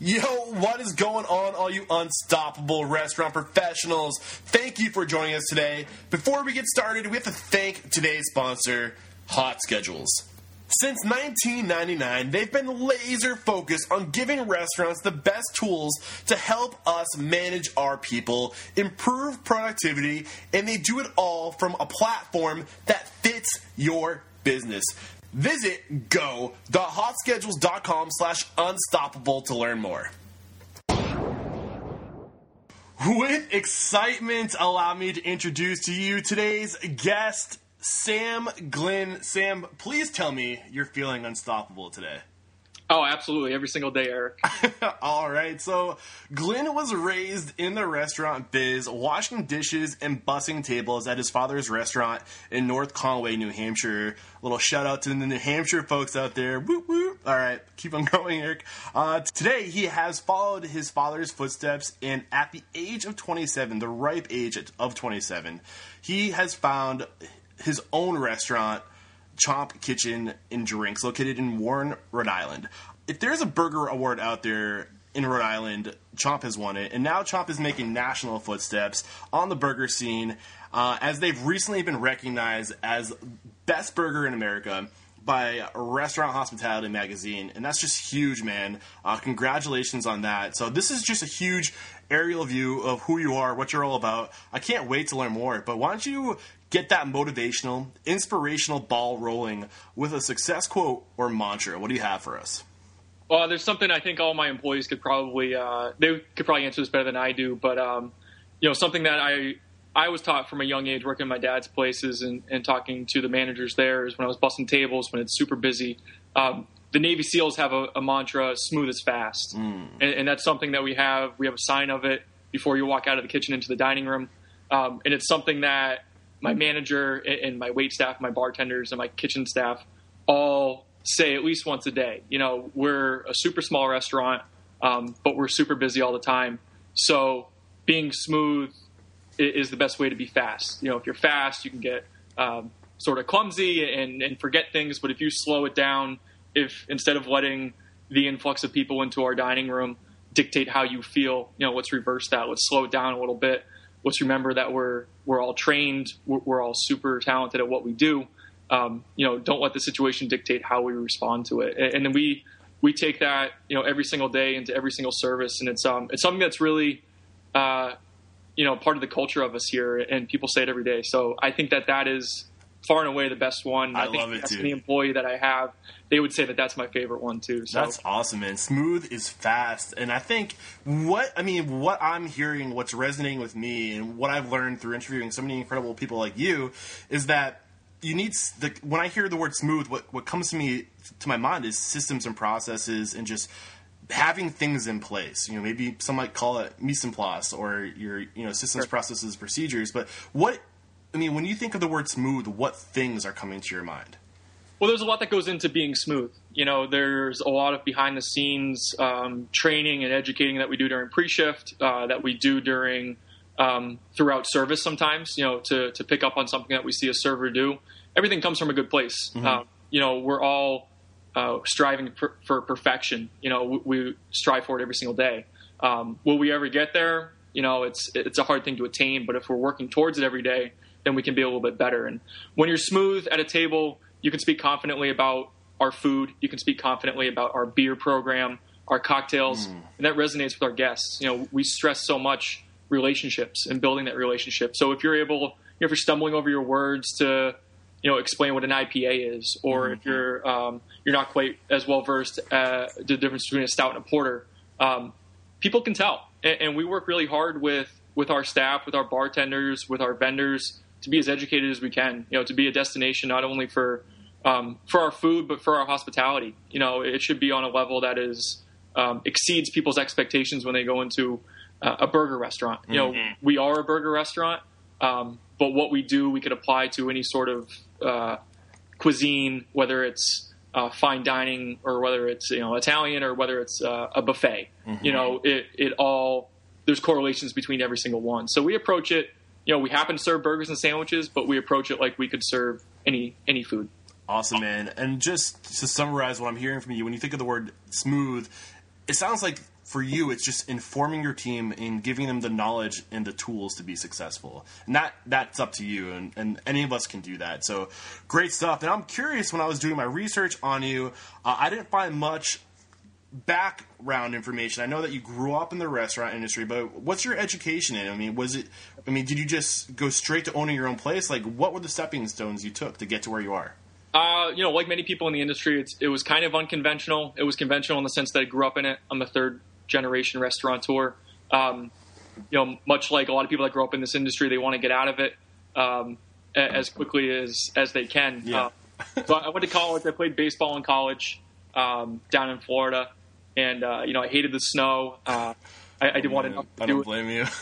Yo, what is going on, all you unstoppable restaurant professionals? Thank you for joining us today. Before we get started, we have to thank today's sponsor, Hot Schedules. Since 1999, they've been laser focused on giving restaurants the best tools to help us manage our people, improve productivity, and they do it all from a platform that fits your business. Visit go.hotschedules.com slash unstoppable to learn more. With excitement, allow me to introduce to you today's guest, Sam Glynn. Sam, please tell me you're feeling unstoppable today. Oh, absolutely. Every single day, Eric. All right. So, Glynn was raised in the restaurant biz, washing dishes and bussing tables at his father's restaurant in North Conway, New Hampshire. little shout out to the New Hampshire folks out there. Woo woo. All right. Keep on going, Eric. Uh, today, he has followed his father's footsteps, and at the age of 27, the ripe age of 27, he has found his own restaurant Chomp Kitchen and Drinks, located in Warren, Rhode Island. If there's a burger award out there in Rhode Island, Chomp has won it, and now Chomp is making national footsteps on the burger scene uh, as they've recently been recognized as best burger in America by Restaurant Hospitality Magazine, and that's just huge, man. Uh, congratulations on that. So this is just a huge aerial view of who you are, what you're all about. I can't wait to learn more. But why don't you get that motivational, inspirational ball rolling with a success quote or mantra? What do you have for us? Well, there's something I think all my employees could probably uh, they could probably answer this better than I do, but um, you know something that I I was taught from a young age working in my dad's places and, and talking to the managers there is when I was busting tables when it's super busy. Um, the Navy SEALs have a, a mantra: "Smooth as fast," mm. and, and, that's something that we have. We have a sign of it before you walk out of the kitchen into the dining room, um, and it's something that my manager and my wait staff, my bartenders, and my kitchen staff all say at least once a day. You know, we're a super small restaurant, um, but we're super busy all the time. So being smooth is the best way to be fast. You know, if you're fast, you can get um, sort of clumsy and, and forget things. But if you slow it down, if instead of letting the influx of people into our dining room dictate how you feel, you know, let's reverse that. Let's slow it down a little bit. Let's remember that we're we're all trained. We're, we're all super talented at what we do. Um, you know, don't let the situation dictate how we respond to it. And, and then we we take that you know every single day into every single service, and it's um it's something that's really uh, you know part of the culture of us here, and people say it every day. So I think that that is far and away the best one. I, I think love it that's too. the employee that I have. They would say that that's my favorite one too. So that's awesome, man. Smooth is fast, and I think what I mean, what I'm hearing, what's resonating with me, and what I've learned through interviewing so many incredible people like you, is that you need the when I hear the word smooth, what what comes to me to my mind is systems and processes, and just having things in place. You know, maybe some might call it mise en place or your you know systems, Sure. processes, procedures. But what I mean, when you think of the word smooth, what things are coming to your mind? Well, there's a lot that goes into being smooth. You know, there's a lot of behind the scenes um, training and educating that we do during pre-shift, uh, that we do during um, throughout service. Sometimes, you know, to to pick up on something that we see a server do. Everything comes from a good place. Um, you know, we're all uh, striving for, for perfection. You know, we, we strive for it every single day. Um, will we ever get there? You know, it's it's a hard thing to attain, but if we're working towards it every day, then we can be a little bit better. And when you're smooth at a table, you can speak confidently about our food. You can speak confidently about our beer program, our cocktails, and that resonates with our guests. You know, we stress so much relationships and building that relationship. So if you're able, you know, if you're stumbling over your words to, you know, explain what an IPA is, or if you're um, you're not quite as well versed uh, the difference between a stout and a porter, um, people can tell. And, and we work really hard with with our staff, with our bartenders, with our vendors to be as educated as we can. You know, to be a destination not only for um, for our food but for our hospitality. You know, it should be on a level that is um, exceeds people's expectations when they go into uh, a burger restaurant. You know, Mhm. we are a burger restaurant, um, but what we do we could apply to any sort of uh, cuisine, whether it's uh, fine dining or whether it's you know Italian or whether it's uh, a buffet. You know, it it all there's correlations between every single one. So we approach it. You know, we happen to serve burgers and sandwiches, but we approach it like we could serve any any food. Awesome, man. And just to summarize what I'm hearing from you, when you think of the word smooth, it sounds like for you, it's just informing your team and giving them the knowledge and the tools to be successful. And that that's up to you, and, and any of us can do that. So great stuff. And I'm curious when I was doing my research on you, uh, I didn't find much background information. I know that you grew up in the restaurant industry, but what's your education in? I mean, was it? I mean, did you just go straight to owning your own place? Like, what were the stepping stones you took to get to where you are? Uh, you know, like many people in the industry, it's, it was kind of unconventional. It was conventional in the sense that I grew up in it. I'm a third generation restaurateur. Um, you know, much like a lot of people that grow up in this industry, they want to get out of it um, a- as quickly as as they can. Yeah. Uh, so I went to college. I played baseball in college um, down in Florida, and uh, you know, I hated the snow. Uh, I, I didn't want to I do don't it. blame you.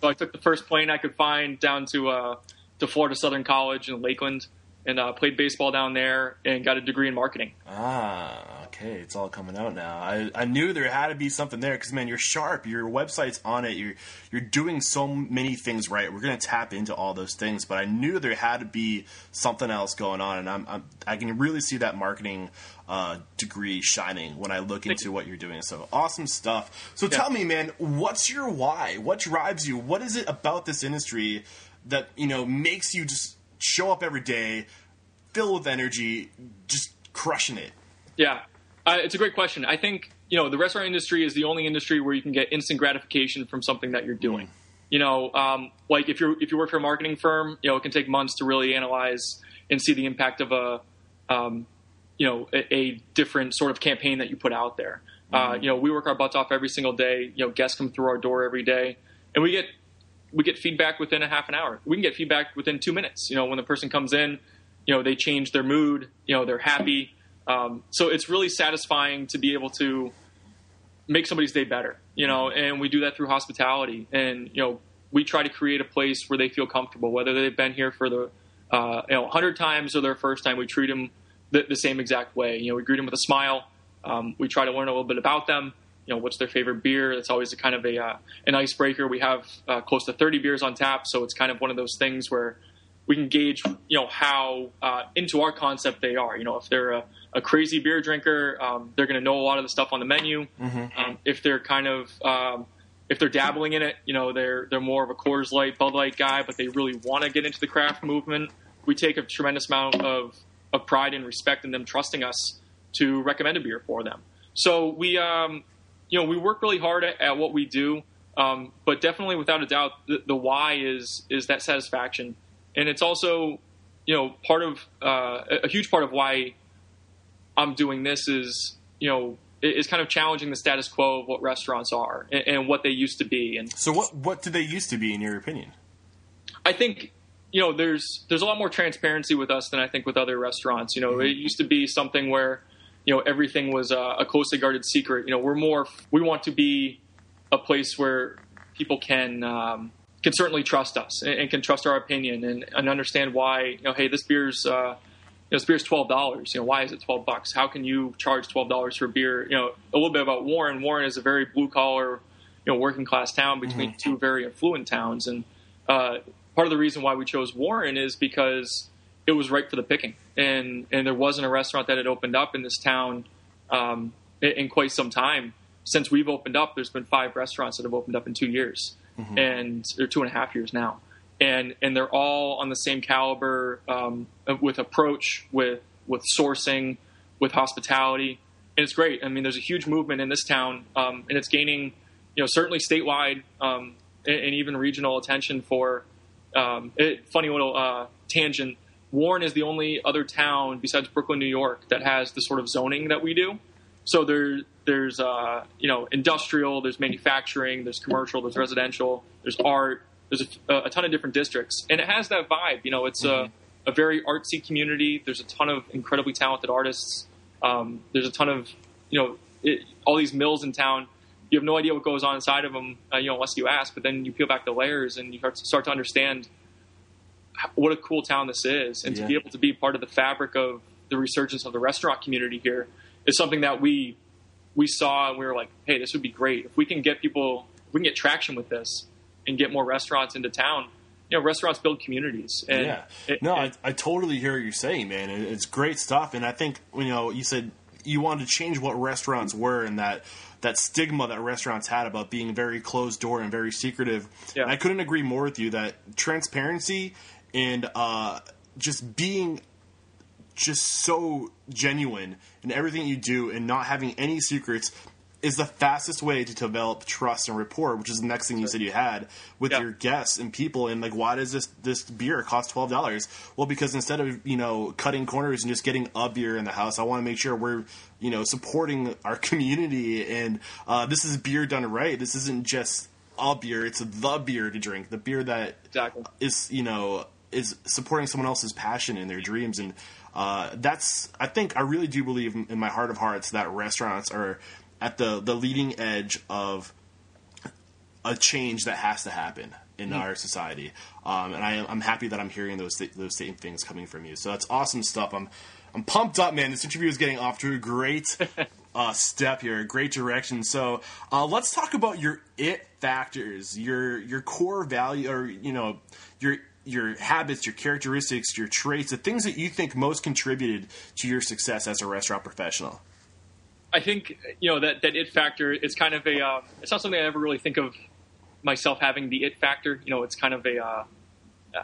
So I took the first plane I could find down to uh, to Florida Southern College in Lakeland, and uh, played baseball down there, and got a degree in marketing. ah, okay, it's all coming out now. I, I knew there had to be something there because man, you're sharp. Your website's on it. You're you're doing so many things right. We're gonna tap into all those things, but I knew there had to be something else going on, and I'm, I'm I can really see that marketing uh, degree shining when I look into what you're doing. So awesome stuff. So tell me, man, what's your why? What drives you? What is it about this industry that you know makes you just show up every day, filled with energy, just crushing it? Yeah, uh, it's a great question. I think you know the restaurant industry is the only industry where you can get instant gratification from something that you're doing. You know, um, like if you if you work for a marketing firm, you know it can take months to really analyze and see the impact of a um, you know a, a different sort of campaign that you put out there. Uh, you know, we work our butts off every single day. You know, guests come through our door every day, and we get we get feedback within a half an hour. We can get feedback within two minutes. You know, when the person comes in, you know, they change their mood. You know, they're happy. Um, so it's really satisfying to be able to make somebody's day better. You know, and we do that through hospitality. And you know, we try to create a place where they feel comfortable, whether they've been here for the uh, you know hundred times or their first time. We treat them the, the same exact way. You know, we greet them with a smile. Um, we try to learn a little bit about them. You know, what's their favorite beer? That's always a kind of a uh, an icebreaker. We have uh, close to 30 beers on tap, so it's kind of one of those things where we can gauge, you know, how uh, into our concept they are. You know, if they're a, a crazy beer drinker, um, they're going to know a lot of the stuff on the menu. Um, if they're kind of um, if they're dabbling in it, you know, they're they're more of a Coors Light, Bud Light guy, but they really want to get into the craft movement. We take a tremendous amount of of pride and respect in them trusting us to recommend a beer for them. So we, um, you know, we work really hard at, at what we do, um, but definitely, without a doubt, the, the why is is that satisfaction, and it's also, you know, part of uh, a huge part of why I'm doing this is, you know, is kind of challenging the status quo of what restaurants are and, and what they used to be, and So what what did they used to be in your opinion? I think you know there's there's a lot more transparency with us than I think with other restaurants. You know, it used to be something where you know everything was a, a closely guarded secret. You know, we're more we want to be a place where people can um, can certainly trust us and, and can trust our opinion and, and understand why you know hey this beer's uh, you know, this beer's twelve dollars. You know, why is it twelve bucks? How can you charge twelve dollars for a beer? You know, a little bit about Warren. Warren is a very blue collar, you know, working class town between two very affluent towns, and uh, part of the reason why we chose Warren is because it was right for the picking, and and there wasn't a restaurant that had opened up in this town um, in, quite some time. Since we've opened up, there's been five restaurants that have opened up in two years, and or two and a half years now, and and they're all on the same caliber um, with approach, with with sourcing, with hospitality, and it's great. I mean, there's a huge movement in this town, um, and it's gaining, you know, certainly statewide um, and, and even regional attention for. Um, it, funny little uh, tangent. Warren is the only other town besides Brooklyn, New York, that has the sort of zoning that we do. So there, there's uh, you know industrial, there's manufacturing, there's commercial, there's residential, there's art, there's a, a ton of different districts, and it has that vibe. You know, it's a, a very artsy community. There's a ton of incredibly talented artists. Um, there's a ton of you know it, all these mills in town. You have no idea what goes on inside of them, uh, you know, unless you ask. But then you peel back the layers and you start to understand what a cool town this is, and yeah. to be able to be part of the fabric of the resurgence of the restaurant community here is something that we we saw and we were like, hey, this would be great if we can get people, if we can get traction with this and get more restaurants into town. You know, restaurants build communities. And yeah, it, no, it, I, I totally hear what you're saying, man. It's great stuff, and I think you know, you said you wanted to change what restaurants were and that that stigma that restaurants had about being very closed door and very secretive. Yeah. And I couldn't agree more with you that transparency and uh, just being just so genuine in everything you do and not having any secrets is the fastest way to develop trust and rapport, which is the next thing you said you had with your guests and people. And like, why does this this beer cost twelve dollars? Well, because instead of you know cutting corners and just getting a beer in the house, I want to make sure we're you know supporting our community. And uh, this is beer done right. This isn't just a beer; it's the beer to drink, the beer that exactly. is you know is supporting someone else's passion and their dreams and uh, that's I think I really do believe in my heart of hearts that restaurants are at the the leading edge of a change that has to happen in mm-hmm. our society, um, and I, am happy that I'm hearing those those same things coming from you. So that's awesome stuff. I'm I'm pumped up, man. This interview is getting off to a great uh, step here, great direction. So uh, let's talk about your it factors, your your core value, or you know your your habits, your characteristics, your traits, the things that you think most contributed to your success as a restaurant professional? I think you know that that it factor is kind of a. Uh, it's not something I ever really think of myself having the it factor. You know, it's kind of a. Uh,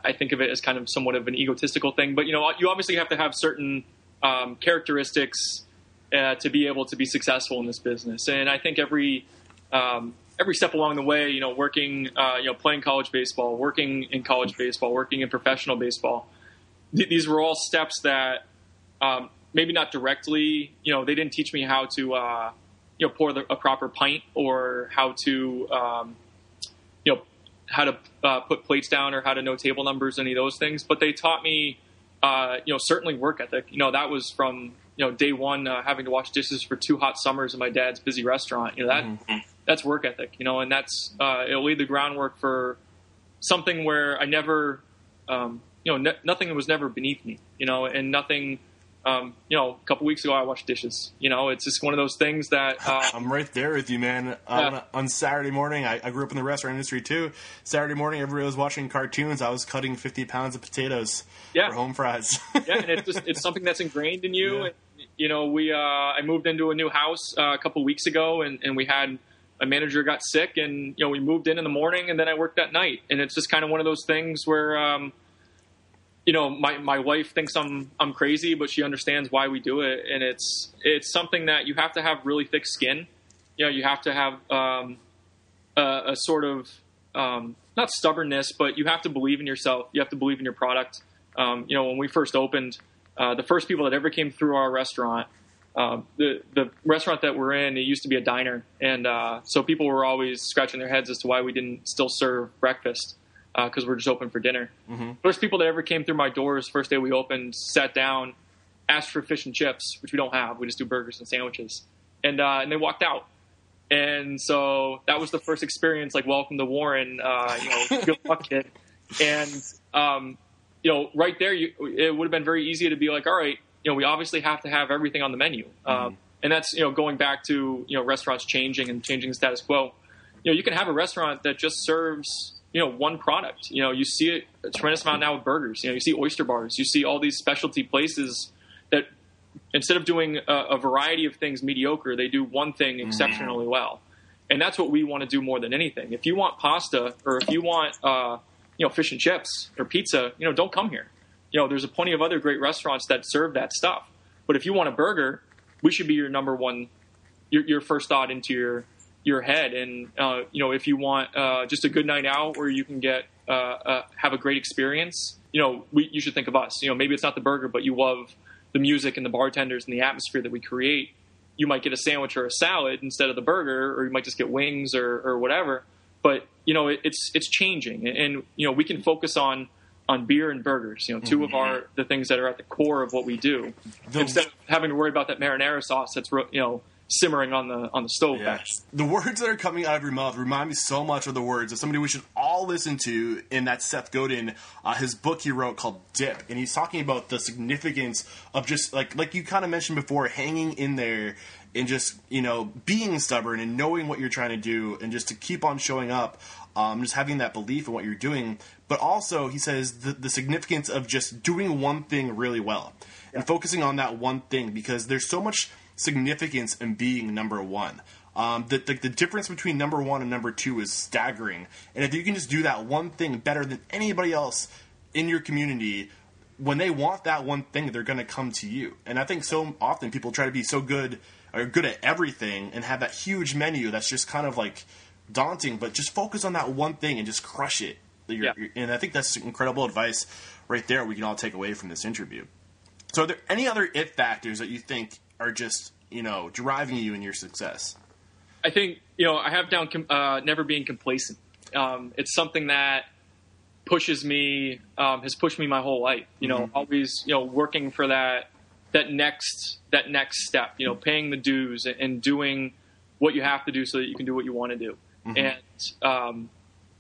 I think of it as kind of somewhat of an egotistical thing, but you know, you obviously have to have certain um, characteristics uh, to be able to be successful in this business, and I think every um, every step along the way, you know, working, uh, you know, playing college baseball, working in college baseball, working in professional baseball. Th- these were all steps that um, maybe not directly, you know, they didn't teach me how to, uh, you know, pour the, a proper pint or how to, um, you know, how to uh, put plates down or how to know table numbers, any of those things. But they taught me, uh, you know, certainly work ethic. You know, that was from you know day one uh, having to wash dishes for two hot summers in my dad's busy restaurant. You know that mm-hmm that's work ethic, you know, and that's uh, it'll lay the groundwork for something where I never, um, you know, ne- nothing was never beneath me, you know, and nothing. Um, you know, a couple weeks ago I washed dishes. You know, it's just one of those things that uh, I'm right there with you, man. Um, yeah. On Saturday morning, I, I, grew up in the restaurant industry too. Saturday morning, everybody was watching cartoons. I was cutting 50 pounds of potatoes yeah. for home fries. yeah, and it's just it's something that's ingrained in you. Yeah. And, you know, we uh, I moved into a new house uh, a couple weeks ago, and, and we had a manager got sick and you know we moved in in the morning and then I worked that night and it's just kind of one of those things where um, you know my, my wife thinks I'm I'm crazy but she understands why we do it. And it's it's something that you have to have really thick skin. You know you have to have um, a, a, sort of um, not stubbornness but you have to believe in yourself. You have to believe in your product. Um, you know when we first opened uh, the first people that ever came through our restaurant um, the the restaurant that we're in, it used to be a diner, and uh, so people were always scratching their heads as to why we didn't still serve breakfast because uh, we're just open for dinner. Mm-hmm. First people that ever came through my doors, first day we opened, sat down, asked for fish and chips, which we don't have. We just do burgers and sandwiches, and uh, and they walked out. And so that was the first experience, like welcome to Warren, uh, you know, good luck, kid. And um, you know, right there, you, it would have been very easy to be like, all right you know, we obviously have to have everything on the menu. Mm-hmm. Um, and that's, you know, going back to, you know, restaurants changing and changing the status quo. You know, you can have a restaurant that just serves, you know, one product. You know, you see it a tremendous amount now with burgers. You know, you see oyster bars. You see all these specialty places that instead of doing a, a variety of things mediocre, they do one thing mm-hmm. exceptionally well. And that's what we want to do more than anything. If you want pasta or if you want, uh, you know, fish and chips or pizza, you know, don't come here you know, there's a plenty of other great restaurants that serve that stuff. But if you want a burger, we should be your number one, your, your first thought into your your head. And uh, you know, if you want uh, just a good night out where you can get uh, uh, have a great experience, you know, we, you should think of us. You know, maybe it's not the burger, but you love the music and the bartenders and the atmosphere that we create. You might get a sandwich or a salad instead of the burger, or you might just get wings or, or whatever. But you know, it, it's it's changing, and, and you know, we can focus on on beer and burgers. You know, 2 mm-hmm. of our the things that are at the core of what we do. The, Instead of having to worry about that marinara sauce that's you know simmering on the on the stove. Yeah. The words that are coming out of your mouth remind me so much of the words of somebody we should all listen to in that Seth Godin, uh, his book he wrote called Dip, and he's talking about the significance of just like like you kind of mentioned before, hanging in there and just you know being stubborn and knowing what you're trying to do and just to keep on showing up um, just having that belief in what you're doing but also he says the, the significance of just doing one thing really well yeah. and focusing on that one thing because there's so much significance in being number one um, the, the, the, difference between number one and number two is staggering and if you can just do that one thing better than anybody else in your community when they want that one thing they're going to come to you and i think so often people try to be so good or good at everything and have that huge menu that's just kind of like daunting, but just focus on that one thing and just crush it. You're, yeah. you're, and I think that's incredible advice right there we can all take away from this interview. So, are there any other it factors that you think are just, you know, driving you in your success? I think, you know, I have down uh, never being complacent. Um, it's something that pushes me, um, has pushed me my whole life. You know, mm-hmm. always, you know, working for that that next that next step. You know, paying the dues and doing what you have to do so that you can do what you want to do. Mm-hmm. And um,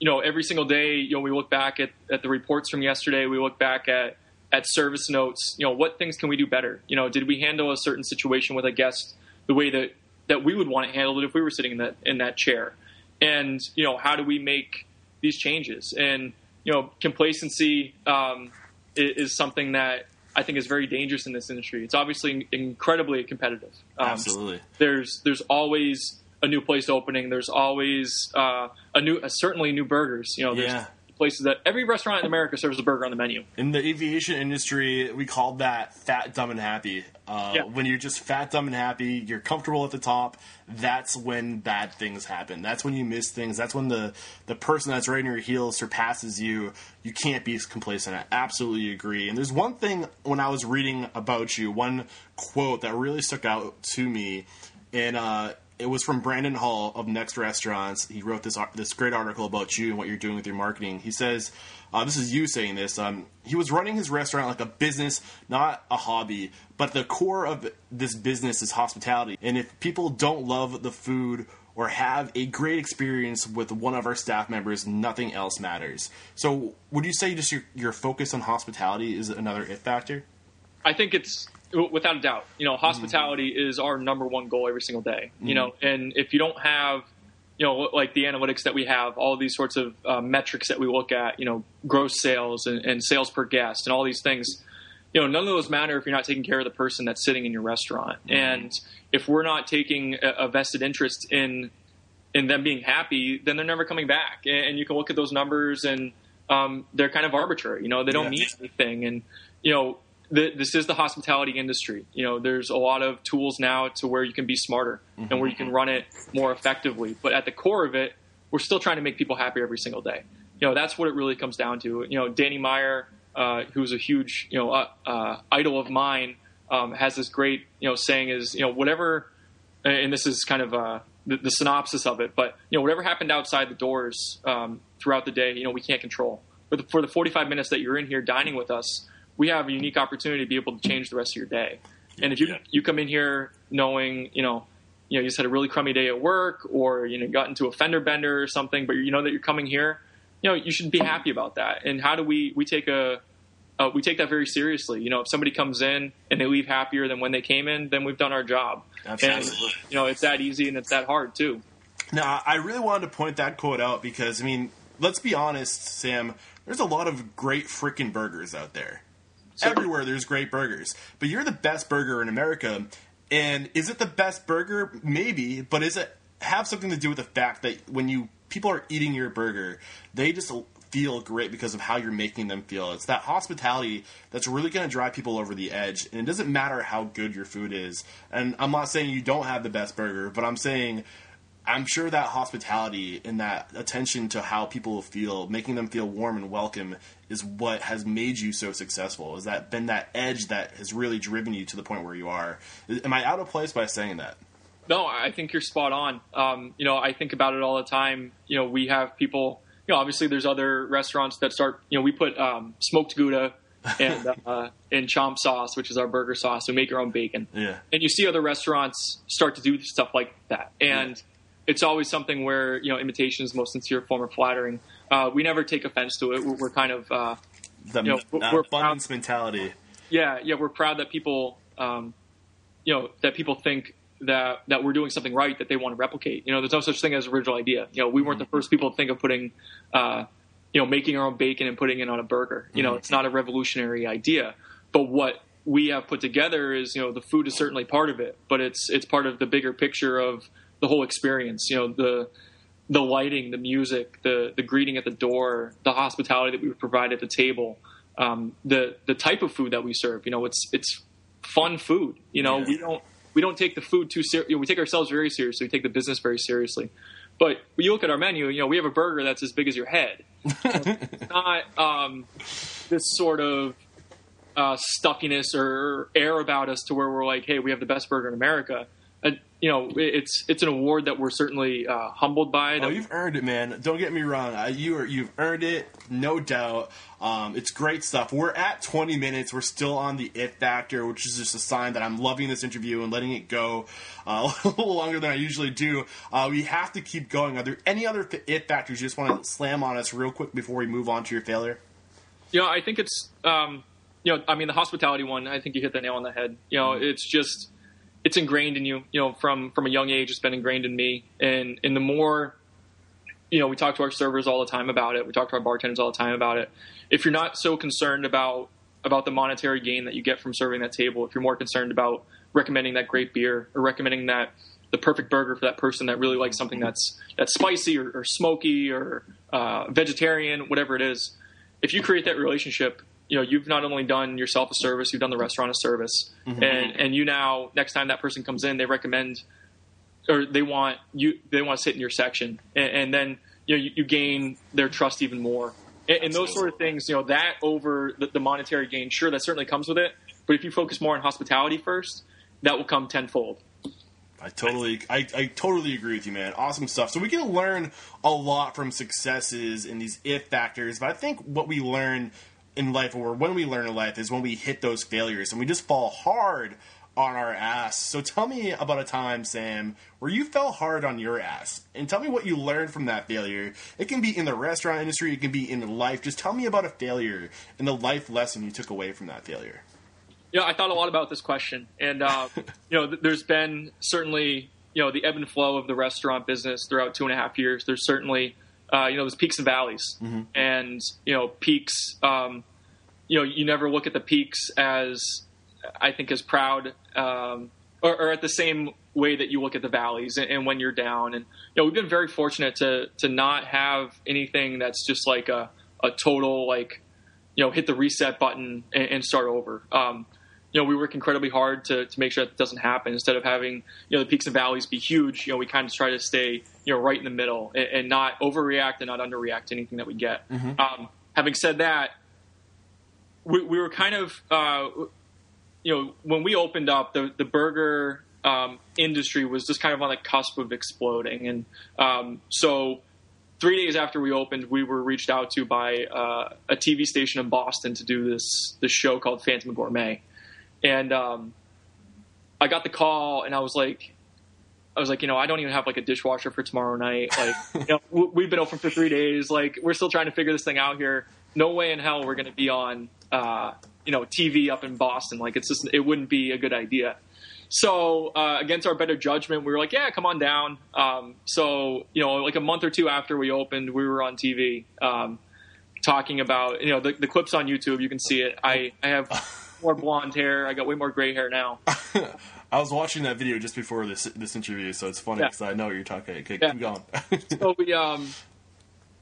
you know, every single day, you know, we look back at, at the reports from yesterday. We look back at at service notes. You know, what things can we do better? You know, did we handle a certain situation with a guest the way that that we would want to handle it if we were sitting in that in that chair? And you know, how do we make these changes? And you know, complacency um, is, is something that I think is very dangerous in this industry. It's obviously incredibly competitive. Um, Absolutely. There's there's always a new place opening. There's always uh, a new, uh, certainly new burgers. You know, there's yeah. Places that every restaurant in America serves a burger on the menu. In the aviation industry, we call that fat, dumb, and happy. Uh, yeah. When you're just fat, dumb, and happy, you're comfortable at the top. That's when bad things happen. That's when you miss things. That's when the the person that's right in your heels surpasses you. You can't be complacent. I absolutely agree. And there's one thing when I was reading about you, one quote that really stuck out to me, and uh, it was from Brandon Hall of Next Restaurants. He wrote this this great article about you and what you're doing with your marketing. He says, uh, "This is you saying this. Um, he was running his restaurant like a business, not a hobby. But the core of this business is hospitality. And if people don't love the food." Or have a great experience with one of our staff members, nothing else matters. So, would you say just your, your focus on hospitality is another it factor? I think it's without a doubt. You know, hospitality mm-hmm. is our number one goal every single day. Mm-hmm. You know, and if you don't have, you know, like the analytics that we have, all these sorts of uh, metrics that we look at, you know, gross sales and, and, sales per guest and all these things, you know, none of those matter if you're not taking care of the person that's sitting in your restaurant. Mm-hmm. And if we're not taking a, a, vested interest in in them being happy, then they're never coming back. And, and you can look at those numbers and um, they're kind of arbitrary. You know, they don't yeah. mean anything. And you know, the, this is the hospitality industry. You know, there's a lot of tools now to where you can be smarter mm-hmm. and where you can run it more effectively. But at the core of it, we're still trying to make people happy every single day. You know, that's what it really comes down to. You know, Danny Meyer, uh, who's a huge you know uh, uh, idol of mine, um, has this great you know saying is you know whatever, and this is kind of uh, the, the, synopsis of it, but you know whatever happened outside the doors um, throughout the day, you know we can't control. But for the 45 minutes that you're in here dining with us, we have a unique opportunity to be able to change the rest of your day. And if you yeah. you come in here knowing, you know, you know, you just had a really crummy day at work, or you know, got into a fender bender or something, but you know that you're coming here, you know, you should be happy about that. And how do we we take a uh, we take that very seriously. You know, if somebody comes in and they leave happier than when they came in, then we've done our job. Absolutely. And you know, it's that easy and it's that hard too. Now, I really wanted to point that quote out because I mean, let's be honest, Sam. There's a lot of great freaking burgers out there. Everywhere there's great burgers, but you're the best burger in America. And is it the best burger? Maybe, but is it have something to do with the fact that when you people are eating your burger, they just feel great because of how you're making them feel. It's that hospitality that's really going to drive people over the edge. And it doesn't matter how good your food is. And I'm not saying you don't have the best burger, but I'm saying I'm sure that hospitality and that attention to how people feel, making them feel warm and welcome, is what has made you so successful. Is that been that edge that has really driven you to the point where you are? Am I out of place by saying that? No, I think you're spot on. Um, you know, I think about it all the time. You know, we have people. You know, obviously, there's other restaurants that start. You know, we put um, smoked gouda and uh, and chomp sauce, which is our burger sauce. We make our own bacon. Yeah. And you see other restaurants start to do stuff like that, and yeah. It's always something where you know imitation is the most sincere form of flattering. Uh, we never take offense to it. We're, we're kind of uh, the you know, we're, abundance proud, mentality. Yeah, yeah, we're proud that people, um, you know, that people think that that we're doing something right that they want to replicate. You know, there's no such thing as original idea. You know, we weren't the first people to think of putting, uh, you know, making our own bacon and putting it on a burger. You know, mm-hmm. it's not a revolutionary idea, but what we have put together is, you know, the food is certainly part of it, but it's it's part of the bigger picture of the whole experience. You know, the the lighting, the music, the the greeting at the door, the hospitality that we provide at the table, um, the the type of food that we serve. You know, it's it's fun food. You know, yeah. we don't we don't take the food too seriously. We take ourselves very seriously. We take the business very seriously. But when you look at our menu, you know, we have a burger that's as big as your head. it's not um, this sort of uh, stuffiness or air about us to where we're like, hey, we have the best burger in America you know, it's it's an award that we're certainly uh, humbled by. Oh, you've earned it, man. Don't get me wrong. Uh, you are, you've earned it, no doubt. Um, it's great stuff. We're at 20 minutes. We're still on the it factor, which is just a sign that I'm loving this interview and letting it go uh, a little longer than I usually do. Uh, we have to keep going. Are there any other it factors you just want to slam on us real quick before we move on to your failure? You know, I think it's, um, you know, I mean, the hospitality one. I think you hit the nail on the head. You know, mm-hmm. it's just it's ingrained in you. You know, from from a young age, it's been ingrained in me. And and the more, you know, we talk to our servers all the time about it. We talk to our bartenders all the time about it. If you're not so concerned about about the monetary gain that you get from serving that table, if you're more concerned about recommending that great beer or recommending that the perfect burger for that person that really likes something that's that's spicy or, or smoky or uh, vegetarian, whatever it is, if you create that relationship you know you've not only done yourself a service, you've done the restaurant a service, mm-hmm. and and you now next time that person comes in, they recommend or they want you they want to sit in your section, and, and then you know you, you, gain their trust even more, and, and, those sort of things. You know that over the, the monetary gain, sure, that certainly comes with it, but if you focus more on hospitality first, that will come tenfold. I totally, I, I totally agree with you, man. Awesome stuff. So we can learn a lot from successes and these if factors, but I think what we learn in life or when we learn in life is when we hit those failures and we just fall hard on our ass. So tell me about a time, Sam, where you fell hard on your ass. And tell me what you learned from that failure. It can be in the restaurant industry, it can be in life. Just tell me about a failure and the life lesson you took away from that failure. Yeah, I thought a lot about this question. And, uh, you know, there's been certainly, you know, the ebb and flow of the restaurant business throughout two and a half years. There's certainly uh, you know, there's peaks and valleys, mm-hmm. and you know, peaks. Um, you know, you never look at the peaks as I think as proud, um, or, or, at the same way that you look at the valleys and, and, when you're down. And you know, we've been very fortunate to to not have anything that's just like a a total like you know hit the reset button and, and start over. Um, you know, we work incredibly hard to, to make sure that doesn't happen. Instead of having, you know, the peaks and valleys be huge, you know, we kind of try to stay, you know, right in the middle and, and not overreact and not underreact to anything that we get. Mm-hmm. Um, having said that, we, we were kind of, uh, you know, when we opened up, the, the burger um, industry was just kind of on the cusp of exploding. And um, so three days after we opened, we were reached out to by uh, a TV station in Boston to do this, this show called Phantom Gourmet and um, I got the call, and I was like, I was like, you know, I don't even have like a dishwasher for tomorrow night. Like, you know, we've been open for three days. Like, we're still trying to figure this thing out here. No way in hell we're going to be on, uh, you know, TV up in Boston. Like, it's just, it wouldn't be a good idea. So, uh, against our better judgment, we were like, yeah, come on down. Um, so, you know, like a month or two after we opened, we were on TV um, talking about, you know, the, the clips on YouTube. You can see it. I, I have more blonde hair. I got way more gray hair now. I was watching that video just before this this interview, so it's funny because yeah. I know what you're talking. Okay, yeah. keep going. so we um,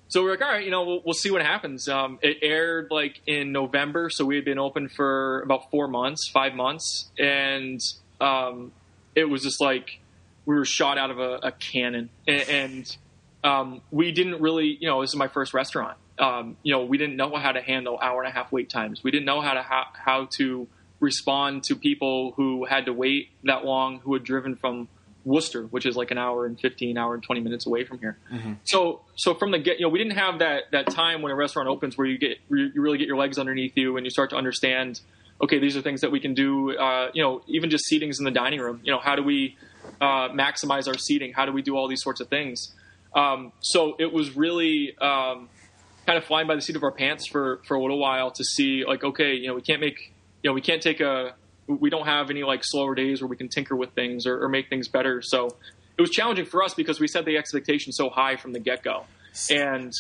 so we're like, all right, you know, we'll, we'll see what happens. Um, it aired like in November, so we had been open for about four months, five months, and um, it was just like we were shot out of a, a cannon, and, and um, we didn't really, you know, this is my first restaurant um, you know, we didn't know how to handle hour and a half wait times. We didn't know how to ha- how to respond to people who had to wait that long, who had driven from Worcester, which is like an hour and 15, hour and 20 minutes away from here. So, so from the get, you know, we didn't have that that time when a restaurant opens where you get you really get your legs underneath you and you start to understand. Okay, these are things that we can do. Uh, you know, even just seatings in the dining room. You know, how do we uh, maximize our seating? How do we do all these sorts of things? Um, so it was really um, kind of flying by the seat of our pants for for a little while to see like, okay, you know, we can't make, you know, we can't take a, we don't have any like slower days where we can tinker with things or, or make things better. So it was challenging for us because we set the expectation so high from the get go. And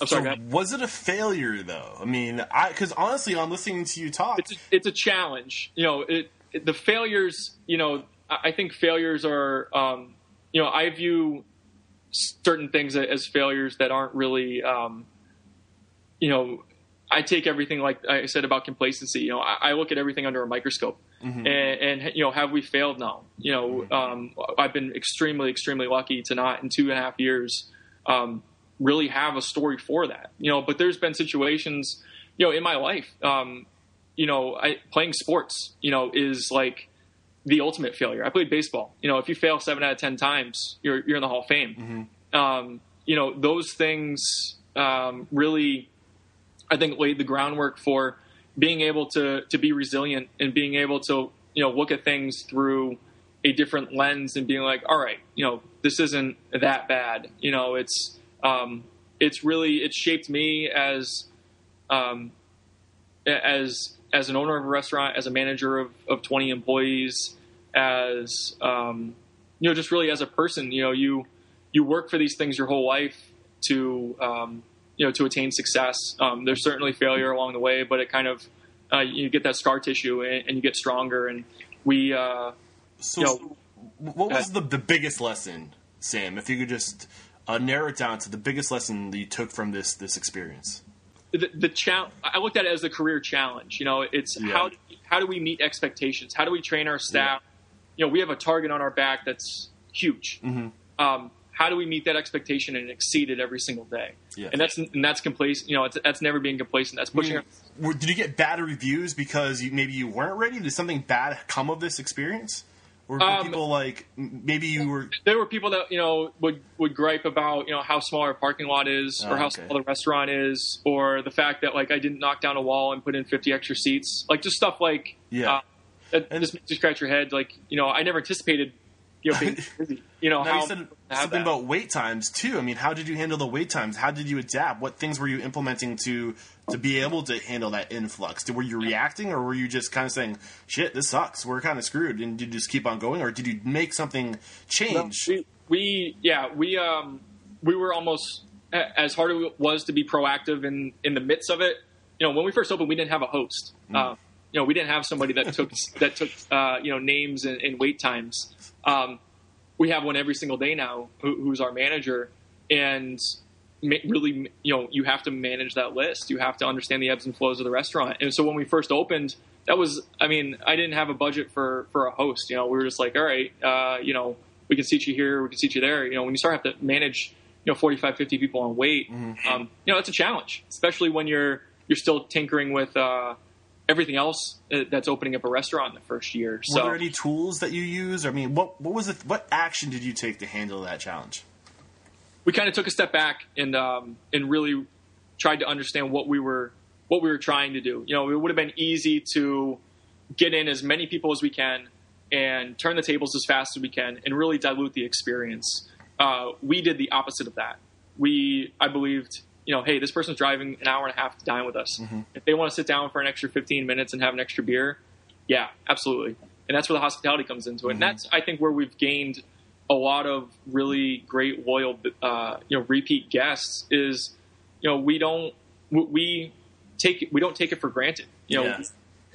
I'm sorry, So ahead. was it a failure though? I mean, I because honestly, on listening to you talk, it's a, it's a challenge. You know, it, it, the failures. You know, I I think failures are. Um, you know, I view certain things as failures that aren't really. Um, you know, I take everything like I said about complacency. You know, I, I look at everything under a microscope. And, and you know, have we failed now? You know, um, I've been extremely, extremely lucky to not in two and a half years um, really have a story for that. You know, but there's been situations, you know, in my life, um, you know, I, playing sports, you know, is like the ultimate failure. I played baseball. You know, if you fail seven out of ten times, you're you're in the Hall of Fame. Um, you know, those things um, really, I think, laid the groundwork for being able to to be resilient and being able to you know look at things through a different lens and being like, all right, you know, this isn't that bad. You know, it's um, it's really it's shaped me as um, as as an owner of a restaurant, as a manager of, of 20 employees, as um, you know, just really as a person. You know, you you work for these things your whole life to um, you know to attain success. Um, there's certainly failure along the way, but it kind of uh, you get that scar tissue and, and you get stronger. And we, uh, so you know, what was the the biggest lesson, Sam? If you could just uh, narrow it down to the biggest lesson that you took from this this experience. the, the challenge. I looked at it as a career challenge. You know, it's Yeah. how how do we meet expectations? How do we train our staff? You know, we have a target on our back that's huge. Mm-hmm. Um, how do we meet that expectation and exceed it every single day? Yeah. And that's and that's complacent. You know, it's, that's never being complacent. That's pushing. our, Were- Did you get bad reviews because you, maybe you weren't ready? Did something bad come of this experience? Or were Um, people like maybe you were? there were people that you know would would gripe about you know how small our parking lot is Oh, or how okay. small the restaurant is or the fact that like I didn't knock down a wall and put in 50 extra seats like just stuff like Yeah. uh, that And- just makes you scratch your head like you know I never anticipated you know being busy you know Now how you said something about wait times too. I mean, how did you handle the wait times? How did you adapt? What things were you implementing to to be able to handle that influx? Were you reacting, or were you just kind of saying, "Shit, this sucks. We're kind of screwed," and did you just keep on going, or did you make something change? we, we yeah we um we were almost as hard as it was to be proactive in in the midst of it you know when we first opened we didn't have a host uh, you know we didn't have somebody that took that took uh, you know names and, and wait times um, we have one every single day now who, who's our manager. And really you know you have to manage that list. You have to understand the ebbs and flows of the restaurant. And so when we first opened that was i mean i didn't have a budget for for a host. You know we were just like all right uh, you know we can seat you here we can seat you there. You know when you start have to manage you know 45 50 people on wait um, you know it's a challenge especially when you're you're still tinkering with uh, everything else uh, that's opening up a restaurant in the first year Were so there any tools that you used? I mean, what what was it? What action did you take to handle that challenge? we kind of took a step back and um, and really tried to understand what we were what we were trying to do. You know, it would have been easy to get in as many people as we can and turn the tables as fast as we can and really dilute the experience. Uh, we did the opposite of that. We, I believed, you know, hey, this person's driving an hour and a half to dine with us. If they want to sit down for an extra 15 minutes and have an extra beer, yeah, absolutely. And that's where the hospitality comes into it. And that's, I think, where we've gained a lot of really great loyal, uh, you know, repeat guests is, you know, we don't, we- we take, we don't take it for granted. You know, Yeah.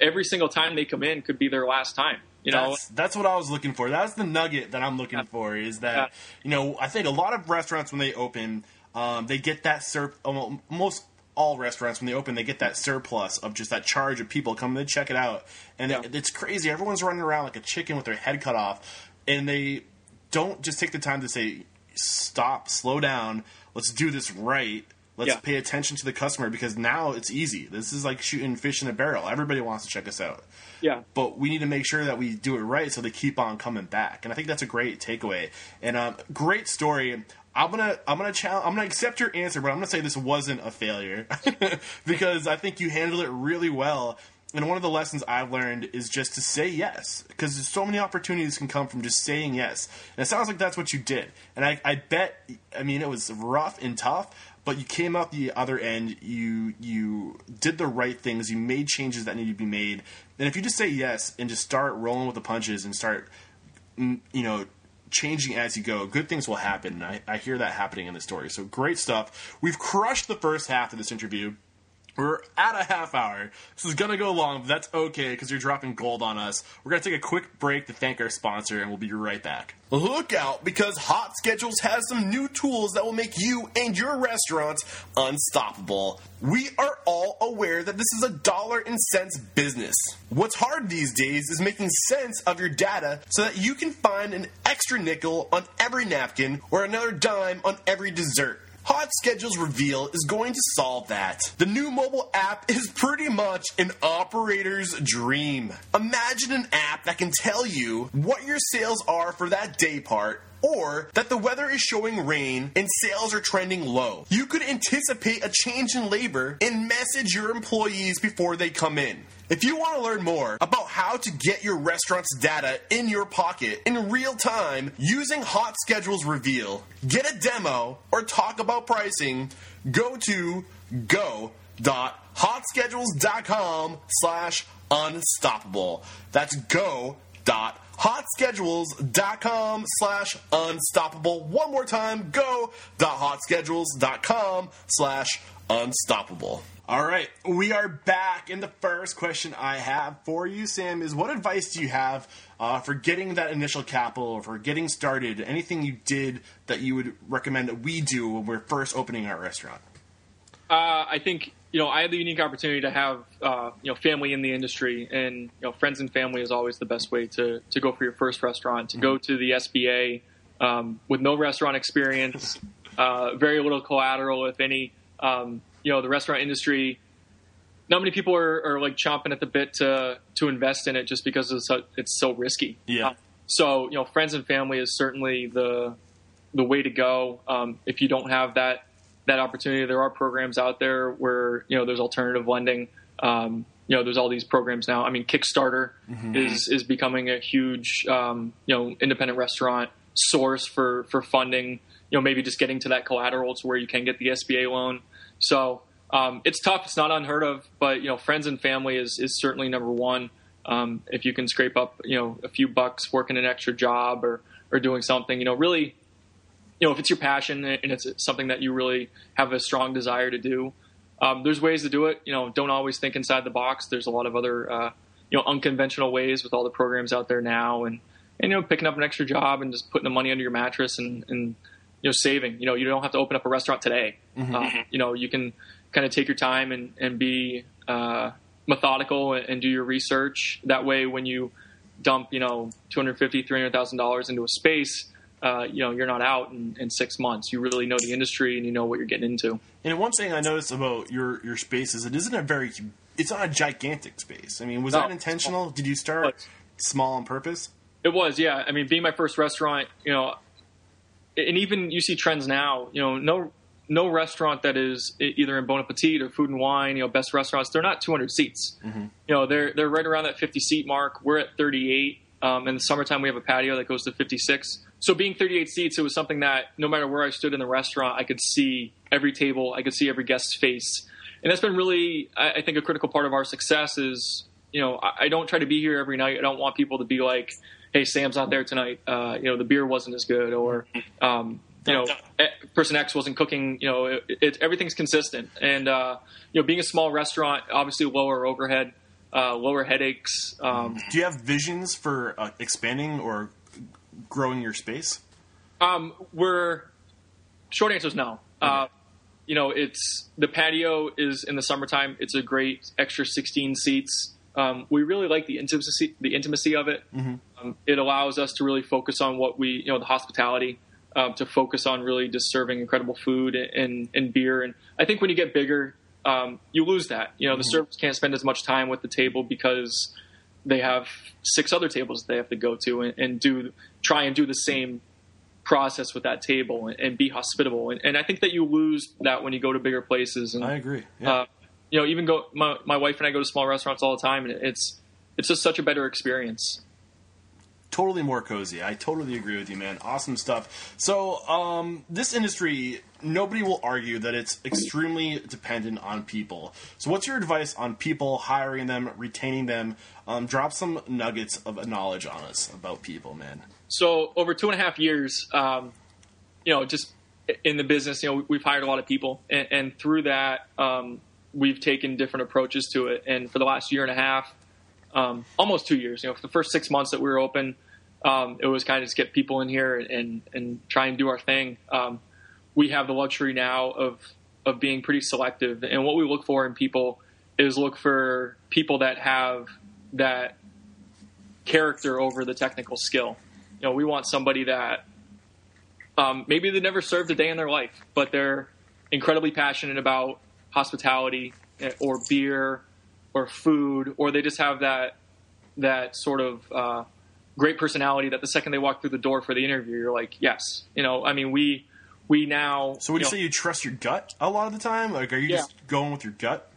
every single time they come in could be their last time. You know, That's, that's what I was looking for. That's the nugget that I'm looking for. Is that Yeah. you know I think a lot of restaurants when they open, um, they get that sur- almo- most all restaurants when they open they get that surplus of just that charge of people coming to check it out, and Yeah. it, it's crazy. Everyone's running around like a chicken with their head cut off, and they don't just take the time to say stop, slow down, let's do this right. Let's Yeah. pay attention to the customer because now it's easy. This is like shooting fish in a barrel. Everybody wants to check us out. Yeah. But we need to make sure that we do it right so they keep on coming back. And I think that's a great takeaway. And um, great story. I'm gonna I'm gonna challenge I'm gonna accept your answer, but I'm gonna say this wasn't a failure because I think you handled it really well. And one of the lessons I've learned is just to say yes, because so many opportunities can come from just saying yes. And it sounds like that's what you did. And I, I bet, I mean, it was rough and tough, but you came out the other end. You you did the right things. You made changes that needed to be made. And if you just say yes and just start rolling with the punches and start, mm, you know, changing as you go, good things will happen. And I, I hear that happening in the story. So great stuff. We've crushed the first half of this interview. We're at a half hour. This is going to go long, but that's okay because you're dropping gold on us. We're going to take a quick break to thank our sponsor, and we'll be right back. Look out because Hot Schedules has some new tools that will make you and your restaurants unstoppable. We are all aware that this is a dollar and cents business. What's hard these days is making sense of your data so that you can find an extra nickel on every napkin or another dime on every dessert. Hot Schedules Reveal is going to solve that. The new mobile app is pretty much an operator's dream. Imagine an app that can tell you what your sales are for that day part or that the weather is showing rain and sales are trending low. You could anticipate a change in labor and message your employees before they come in. If you want to learn more about how to get your restaurant's data in your pocket in real time using Hot Schedules Reveal, get a demo, or talk about pricing, go to go.hotschedules.com slash unstoppable. That's go.hotschedules.com slash unstoppable. One more time, go.hotschedules.com slash unstoppable. All right, we are back. And the first question I have for you, Sam, is what advice do you have uh, for getting that initial capital or for getting started? Anything you did that you would recommend that we do when we're first opening our restaurant? Uh, I think you know I had the unique opportunity to have uh, you know family in the industry, and you know friends and family is always the best way to to go for your first restaurant. To go to the SBA um, with no restaurant experience, uh, very little collateral, if any. Um, you know the restaurant industry. Not many people are, are like chomping at the bit to to invest in it just because it's so, it's so risky. Yeah. Uh, so you know, friends and family is certainly the the way to go. Um, if you don't have that that opportunity, there are programs out there where you know there's alternative lending. Um, you know, there's all these programs now. I mean, Kickstarter is is becoming a huge um, you know independent restaurant source for for funding. You know, maybe just getting to that collateral to where you can get the SBA loan. So um, it's tough. It's not unheard of, but you know, friends and family is is certainly number one. Um, if you can scrape up, you know, a few bucks working an extra job or or doing something, you know, really, you know, if it's your passion and it's something that you really have a strong desire to do, um, there's ways to do it. You know, don't always think inside the box. There's a lot of other, uh, you know, unconventional ways with all the programs out there now, and and you know, picking up an extra job and just putting the money under your mattress and and you know, saving. You know, you don't have to open up a restaurant today. Uh, you know, you can kind of take your time and and be uh, methodical and, and do your research. That way, when you dump, you know, two hundred fifty, three hundred thousand dollars into a space, uh, you know, you're not out in, in six months. You really know the industry and you know what you're getting into. And one thing I noticed about your your space is it isn't a very it's not a gigantic space. I mean, was No, that intentional? Did you start small on purpose? It was, yeah. I mean, being my first restaurant, you know, and even you see trends now. You know, no no restaurant that is either in Bon Appetit or Food and Wine, you know, best restaurants, they're not 200 seats. You know, they're they're right around that 50 seat mark. We're at 38. Um, in the summertime, we have a patio that goes to 56. So being 38 seats, it was something that no matter where I stood in the restaurant, I could see every table, I could see every guest's face, and that's been really, I, I think, a critical part of our success. Is you know, I, I don't try to be here every night. I don't want people to be like, "Hey, Sam's not there tonight. Uh, you know, the beer wasn't as good," or um, you know, eh, person X wasn't cooking. You know, it, it, everything's consistent, and uh, you know, being a small restaurant, obviously lower overhead, uh, lower headaches. Um, Do you have visions for uh, expanding or growing your space? Um, we're short answer is no. Uh, you know, it's the patio is in the summertime. It's a great extra 16 seats. Um, we really like the intimacy, the intimacy of it. Um, it allows us to really focus on what we, you know, the hospitality. um, to focus on really just serving incredible food and, and beer. And I think when you get bigger, um, you lose that. You know, the mm-hmm. servers can't spend as much time with the table because they have six other tables they have to go to and, and do try and do the same process with that table and, and be hospitable. And, and, I think that you lose that when you go to bigger places. And I agree. Yeah. Uh, you know, even go my, my wife and I go to small restaurants all the time, and it's it's just such a better experience totally more cozy. I totally agree with you, man. Awesome stuff. So, um, this industry, nobody will argue that it's extremely dependent on people. So, what's your advice on people hiring them, retaining them? Um, drop some nuggets of knowledge on us about people, man. So, over two and a half years, um, you know, just in the business, you know, we've hired a lot of people, and, and through that, um, we've taken different approaches to it. And for the last year and a half, um, almost two years. You know, for the first six months that we were open, um, it was kind of just get people in here and and try and do our thing. Um, we have the luxury now of of being pretty selective, and what we look for in people is look for people that have that character over the technical skill. You know, we want somebody that um, maybe they never served a day in their life, but they're incredibly passionate about hospitality eh, or beer or food, or they just have that that sort of uh, great personality that the second they walk through the door for the interview, you're like, yes. You know, I mean, we we now. So would you, know, say you trust your gut a lot of the time? Like, are you yeah. just going with your gut?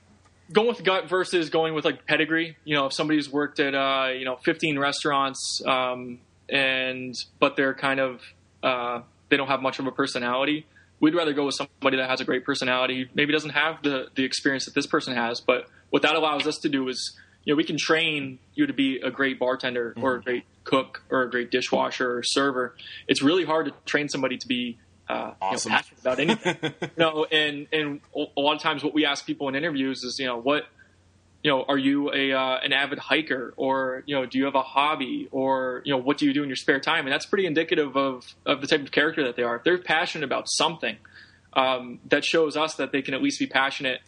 Going with gut versus going with like pedigree. You know, if somebody's worked at uh, you know 15 restaurants, um, and but they're kind of uh, they don't have much of a personality. We'd rather go with somebody that has a great personality. Maybe doesn't have the the experience that this person has, but what that allows us to do is you know, we can train you to be a great bartender mm-hmm. or a great cook or a great dishwasher or server. It's really hard to train somebody to be uh, awesome. you know, passionate about anything. you know, and and a lot of times what we ask people in interviews is, you know, what you know, are you a uh, an avid hiker, or you know, do you have a hobby, or you know, what do you do in your spare time? And that's pretty indicative of of the type of character that they are. If they're passionate about something, um, that shows us that they can at least be passionate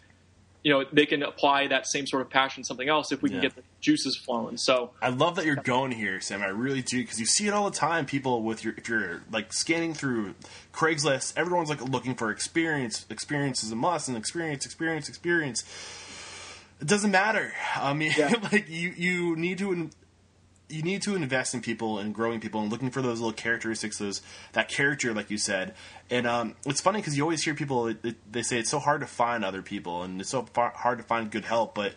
you know they can apply that same sort of passion to something else if we can yeah. get the juices flowing. So I love that you're going here, Sam. I really do because you see it all the time. People with your if you're like scanning through Craigslist, everyone's like looking for experience. Experience is a must, and experience, experience, experience. It doesn't matter. I mean, yeah. like you you need to you need to invest in people and growing people and looking for those little characteristics, those that character, like you said. And um, it's funny because you always hear people they say it's so hard to find other people and it's so far, hard to find good help, but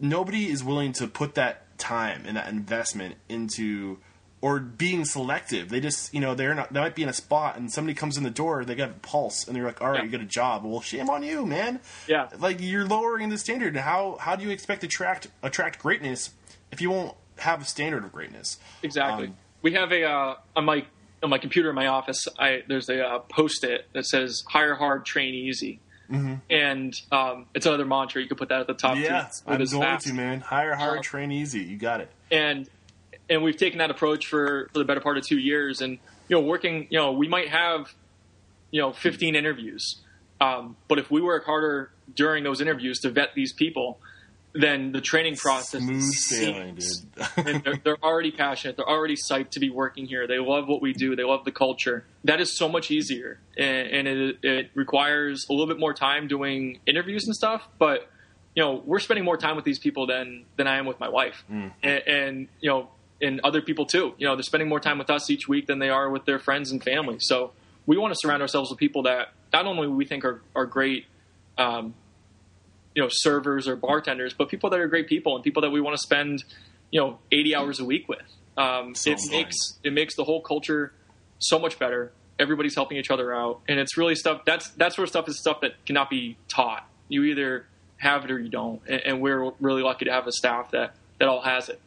nobody is willing to put that time and that investment into or being selective. They just, you know, they're not, they might be in a spot and somebody comes in the door, they got a pulse and they're like, all right, yeah. you got a job. Well, shame on you, man. Yeah. Like you're lowering the standard. How, how do you expect to attract, attract greatness if you won't have a standard of greatness. Exactly. Um, we have a uh, on my on my computer in my office. I there's a uh, post-it that says "Hire hard, train easy," mm-hmm. and um, it's another mantra. You can put that at the top. Yeah, I'm going fast. to man. Hire hard, uh, train easy. You got it. And and we've taken that approach for for the better part of two years. And you know, working. You know, we might have you know 15 interviews, um, but if we work harder during those interviews to vet these people then the training process smooth sailing, dude. and they're, they're, already passionate. They're already psyched to be working here. They love what we do. They love the culture. That is so much easier, and, and it, it, requires a little bit more time doing interviews and stuff. But you know, we're spending more time with these people than than I am with my wife, mm. and, and you know, and other people too. You know, they're spending more time with us each week than they are with their friends and family. So we want to surround ourselves with people that not only we think are are great. Um, you know servers or bartenders, but people that are great people and people that we want to spend you know 80 hours a week with. Um, so it fun. makes it makes the whole culture so much better. Everybody's helping each other out, and it's really stuff. That's that sort of stuff is stuff that cannot be taught. You either have it or you don't, and, and we're really lucky to have a staff that that all has it.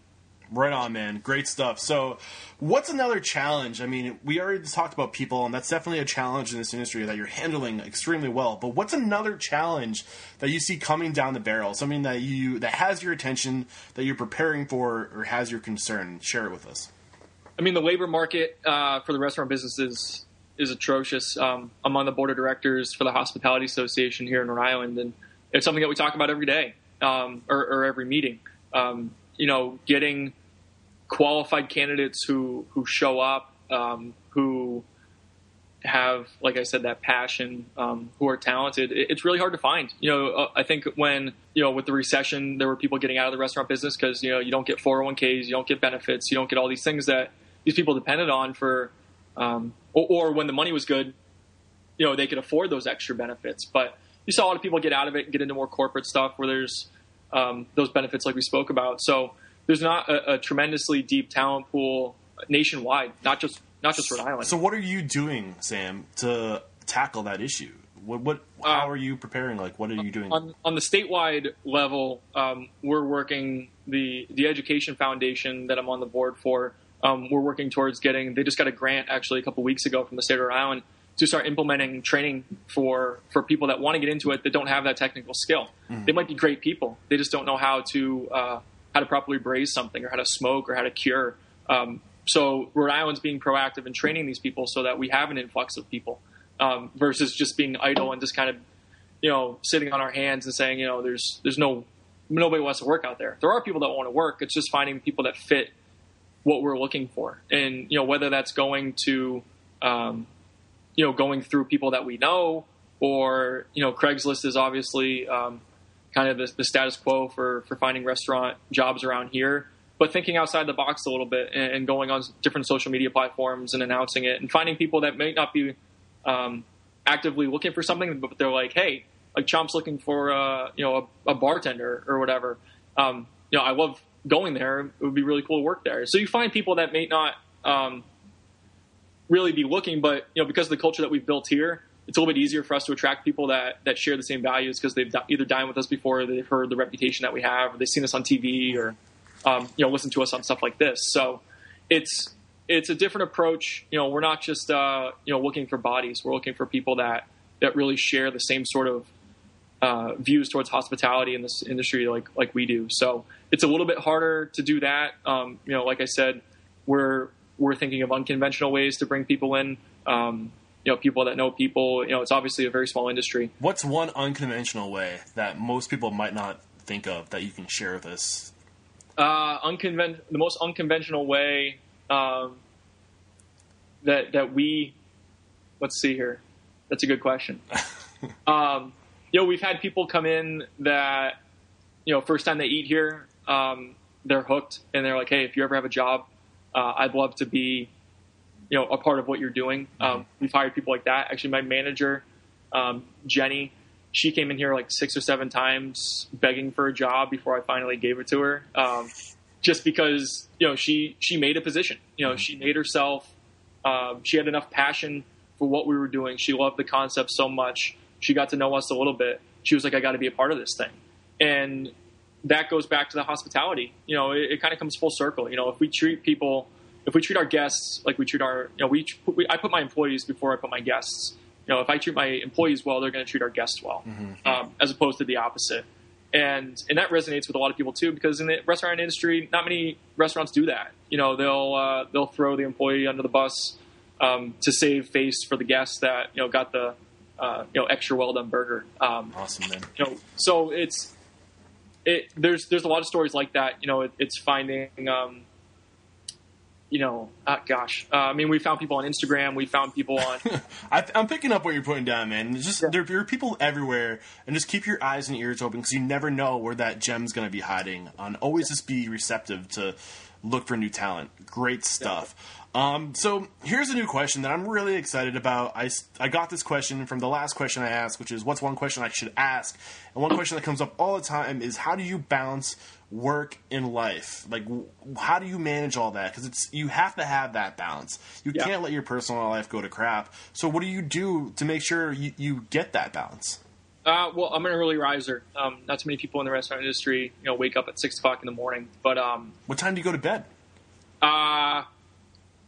Right on, man. Great stuff. So, what's another challenge? I mean, we already talked about people, and that's definitely a challenge in this industry that you're handling extremely well. But what's another challenge that you see coming down the barrel? Something that you that has your attention, that you're preparing for, or has your concern? Share it with us. I mean, the labor market uh, for the restaurant business is is atrocious. Um, I'm on the board of directors for the Hospitality Association here in Rhode Island, and it's something that we talk about every day um, or, or, every meeting. Um, you know, getting qualified candidates who who show up, um, who have, like I said, that passion, um, who are talented, it, it's really hard to find. You know, uh, I think when you know with the recession, there were people getting out of the restaurant business because you know you don't get 401ks, you don't get benefits, you don't get all these things that these people depended on for, um, or, or when the money was good, you know they could afford those extra benefits. But you saw a lot of people get out of it and get into more corporate stuff where there's um, those benefits like we spoke about. So there's not a, a tremendously deep talent pool nationwide, not just not just Rhode Island. So what are you doing, Sam, to tackle that issue? What, what how Uh, are you preparing? Like, what are you doing? on, on the statewide level, um, we're working the the education foundation that I'm on the board for. Um, we're working towards getting. They just got a grant actually a couple weeks ago from the state of Rhode Island to start implementing training for for people that want to get into it that don't have that technical skill. They might be great people. They just don't know how to uh, how to properly braise something or how to smoke or how to cure. Um, so Rhode Island's being proactive in training these people so that we have an influx of people um, versus just being idle and just kind of you know, sitting on our hands and saying, you know, there's there's no nobody wants to work out there. There are people that want to work. It's just finding people that fit what we're looking for, and you know, whether that's going to, um, you know, going through people that we know, or you know, Craigslist is obviously um, kind of the, the status quo for for finding restaurant jobs around here. But thinking outside the box a little bit and, going on different social media platforms and announcing it, and finding people that may not be um, actively looking for something, but they're like, hey, like Chomp's looking for uh, you know a, a bartender or whatever. Um, you know, I love going there. It would be really cool to work there. So you find people that may not um, really be looking, but you know, because of the culture that we've built here, it's a little bit easier for us to attract people that that share the same values because they've either dined with us before, or they've heard the reputation that we have, or they've seen us on TV, or um, you know, listen to us on stuff like this. So it's it's a different approach. You know, we're not just uh, you know looking for bodies. We're looking for people that that really share the same sort of uh, views towards hospitality in this industry, like like we do. So it's a little bit harder to do that. Um, you know, like I said, we're we're thinking of unconventional ways to bring people in. Um, you know, people that know people. You know, it's obviously a very small industry. What's one unconventional way that most people might not think of that you can share with us? Uh, unconven- the most unconventional way um, that that we let's see here. That's a good question. um, you know, we've had people come in that you know first time they eat here, um, they're hooked, and they're like, "Hey, if you ever have a job, uh, I'd love to be." You know, a part of what you're doing. Um, we've hired people like that. Actually, my manager, um, Jenny, she came in here like six or seven times begging for a job before I finally gave it to her. Um, just because you know she she made a position. You know, she made herself. Um, she had enough passion for what we were doing. She loved the concept so much. She got to know us a little bit. She was like, "I got to be a part of this thing," and that goes back to the hospitality. You know, it, it kind of comes full circle. You know, if we treat people, if we treat our guests like we treat our, you know, we, we I put my employees before I put my guests. You know, if I treat my employees well, they're going to treat our guests well, um, as opposed to the opposite. And and that resonates with a lot of people too, because in the restaurant industry, not many restaurants do that. You know, they'll uh, they'll throw the employee under the bus um, to save face for the guests that you know got the uh, you know extra well done burger. Um, Awesome, man. you know, so it's it. There's there's a lot of stories like that. You know, it, it's finding. Um, you know, uh, gosh, uh, I mean, we found people on Instagram. We found people on. I, I'm picking up what you're putting down, man. It's just Yeah. there, there are people everywhere, and just keep your eyes and ears open because you never know where that gem's going to be hiding. And always just be receptive to look for new talent. Great stuff. Um, so here's a new question that I'm really excited about. I, I got this question from the last question I asked, which is what's one question I should ask? And one question that comes up all the time is how do you balance work and life? Like, w- how do you manage all that? Because it's you have to have that balance. You Yeah. can't let your personal life go to crap. So what do you do to make sure you, you get that balance? Uh, well, I'm an early riser. Um, not too many people in the restaurant industry, you know, wake up at six o'clock in the morning. But um, What time do you go to bed? uh,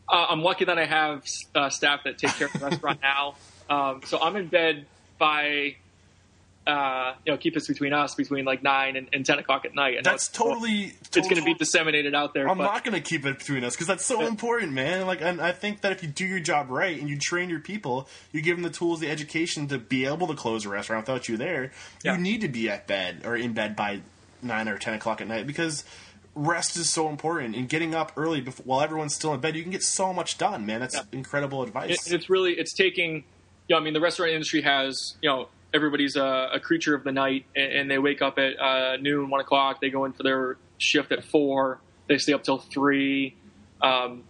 uh, I'm lucky that I have uh, staff that take care of the restaurant now. Um, so I'm in bed by, uh, you know, keep this between us, between like nine and, and ten o'clock at night. That's it's- totally. It's going to be disseminated out there. I'm but, not going to keep it between us because that's so important, man. Like, and I think that if you do your job right and you train your people, you give them the tools, the education to be able to close a restaurant without you there. Yeah. You need to be at bed or in bed by nine or ten o'clock at night because rest is so important and getting up early before, while everyone's still in bed. You can get so much done, man. That's Yeah. incredible advice. It, it's really it's taking. You know, I mean, the restaurant industry has you know everybody's a, a creature of the night, and, and they wake up at uh, noon, one o'clock. They go in for their shift at four. They stay up till three. Um,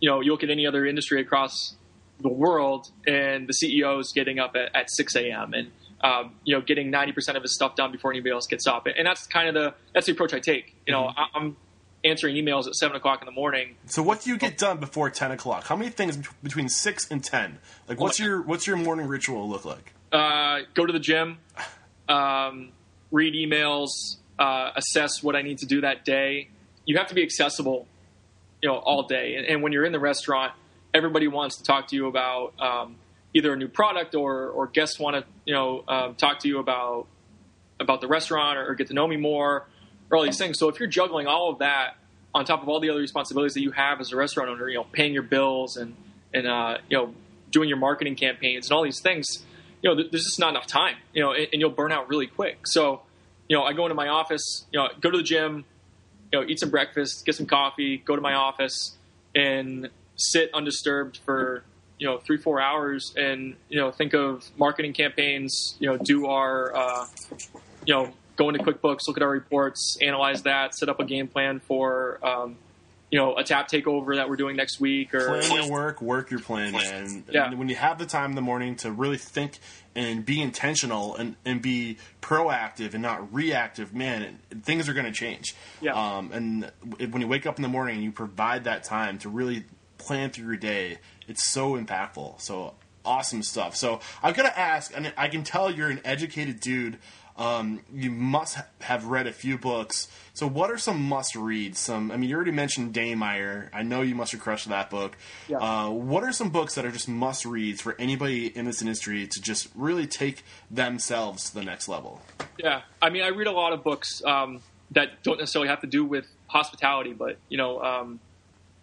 you know, you look at any other industry across the world, and the CEO is getting up at, at six a.m. and um, you know getting ninety percent of his stuff done before anybody else gets up. And that's kind of the that's the approach I take. You know, I, I'm answering emails at seven o'clock in the morning. so, what do you get done before ten o'clock? How many things between six and ten? Like, what's your what's your morning ritual look like? Uh, go to the gym, um, read emails, uh, assess what I need to do that day. You have to be accessible, you know, all day. And, and when you're in the restaurant, everybody wants to talk to you about um, either a new product or, or guests want to, you know, um, talk to you about about the restaurant or, or get to know me more or all these things. So if you're juggling all of that on top of all the other responsibilities that you have as a restaurant owner, you know, paying your bills and and uh, you know doing your marketing campaigns and all these things, you know, there's just not enough time, you know, and, and you'll burn out really quick. So, you know, I go into my office, you know, go to the gym, you know, eat some breakfast, get some coffee, go to my office, and sit undisturbed for you know three four hours, and you know think of marketing campaigns, you know, do our uh, you know go into QuickBooks, look at our reports, analyze that, set up a game plan for um, you know a tap takeover that we're doing next week, or Plan your work, work your plan, man. Yeah. When you have the time in the morning to really think and be intentional and, and be proactive and not reactive, man, things are going to change. Yeah. Um, and when you wake up in the morning and you provide that time to really plan through your day, it's so impactful. So awesome stuff. So I've got to ask, and I can tell you're an educated dude. Um, you must have read a few books. So, what are some must reads? Some, I mean, you already mentioned Danny Meyer. I know you must have crushed that book. Yeah. Uh, what are some books that are just must reads for anybody in this industry to just really take themselves to the next level? Yeah, I mean, I read a lot of books um, that don't necessarily have to do with hospitality, but you know, um,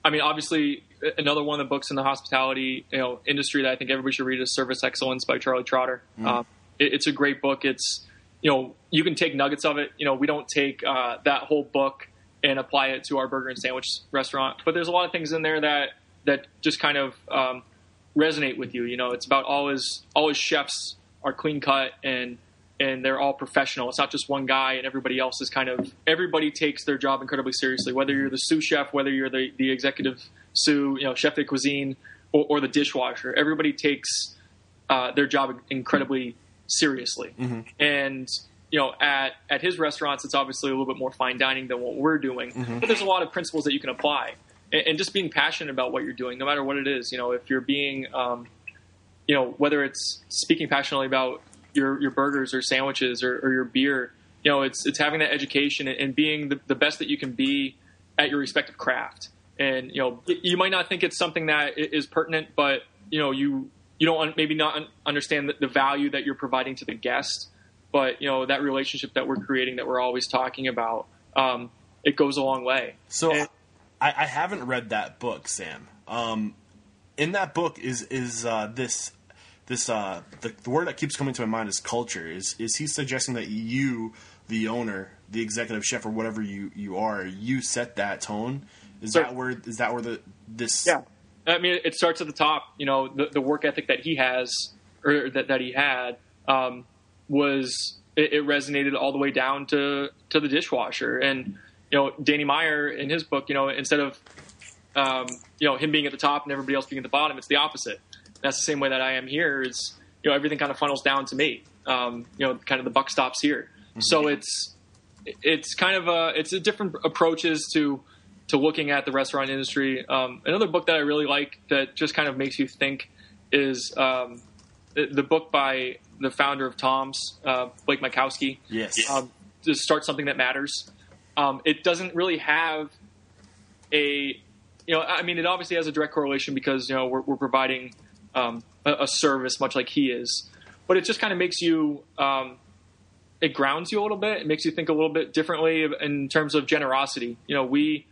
I mean, obviously, another one of the books in the hospitality you know industry that I think everybody should read is Service Excellence by Charlie Trotter. Um, it, it's a great book. It's you know you can take nuggets of it. You know, we don't take uh, that whole book and apply it to our burger and sandwich restaurant, but there's a lot of things in there that that just kind of um, resonate with you. You know, it's about always always chefs are clean cut and and they're all professional. It's not just one guy and everybody else is kind of everybody takes their job incredibly seriously. Whether you're the sous chef, whether you're the the executive sous, you know, chef de cuisine, or, or the dishwasher, everybody takes uh, their job incredibly seriously. And you know, at at his restaurants, it's obviously a little bit more fine dining than what we're doing. But there's a lot of principles that you can apply, and, and just being passionate about what you're doing, no matter what it is. You know, if you're being, um, you know, whether it's speaking passionately about your your burgers or sandwiches or, or your beer, you know, it's it's having that education and, and being the, the best that you can be at your respective craft. And you know, you might not think it's something that is pertinent, but you know, you you don't un- maybe not un- understand the, the value that you're providing to the guest, but you know that relationship that we're creating that we're always talking about, um, it goes a long way. So And- I, I haven't read that book, Sam. Um, in that book is is uh, this this uh, the, the word that keeps coming to my mind is culture. Is is he suggesting that you, the owner, the executive chef, or whatever you you are, you set that tone? Is Sure. that where is that where the this Yeah. I mean, it starts at the top. You know, the, the work ethic that he has, or that, that he had, um, was it, it resonated all the way down to to the dishwasher. And you know, Danny Meyer in his book, you know, instead of um, you know him being at the top and everybody else being at the bottom, it's the opposite. That's the same way that I am here. Is you know everything kind of funnels down to me. Um, you know, kind of the buck stops here. So it's it's kind of a it's a different approaches to to looking at the restaurant industry. Um, another book that I really like that just kind of makes you think is um, the, the book by the founder of Tom's, uh, Blake Mycoskie. Yes. Um, to start something that matters. Um, it doesn't really have a, you know, I mean, it obviously has a direct correlation because you know we're, we're providing um, a, a service much like he is, but it just kind of makes you. Um, it grounds you a little bit. It makes you think a little bit differently in terms of generosity. You know, we,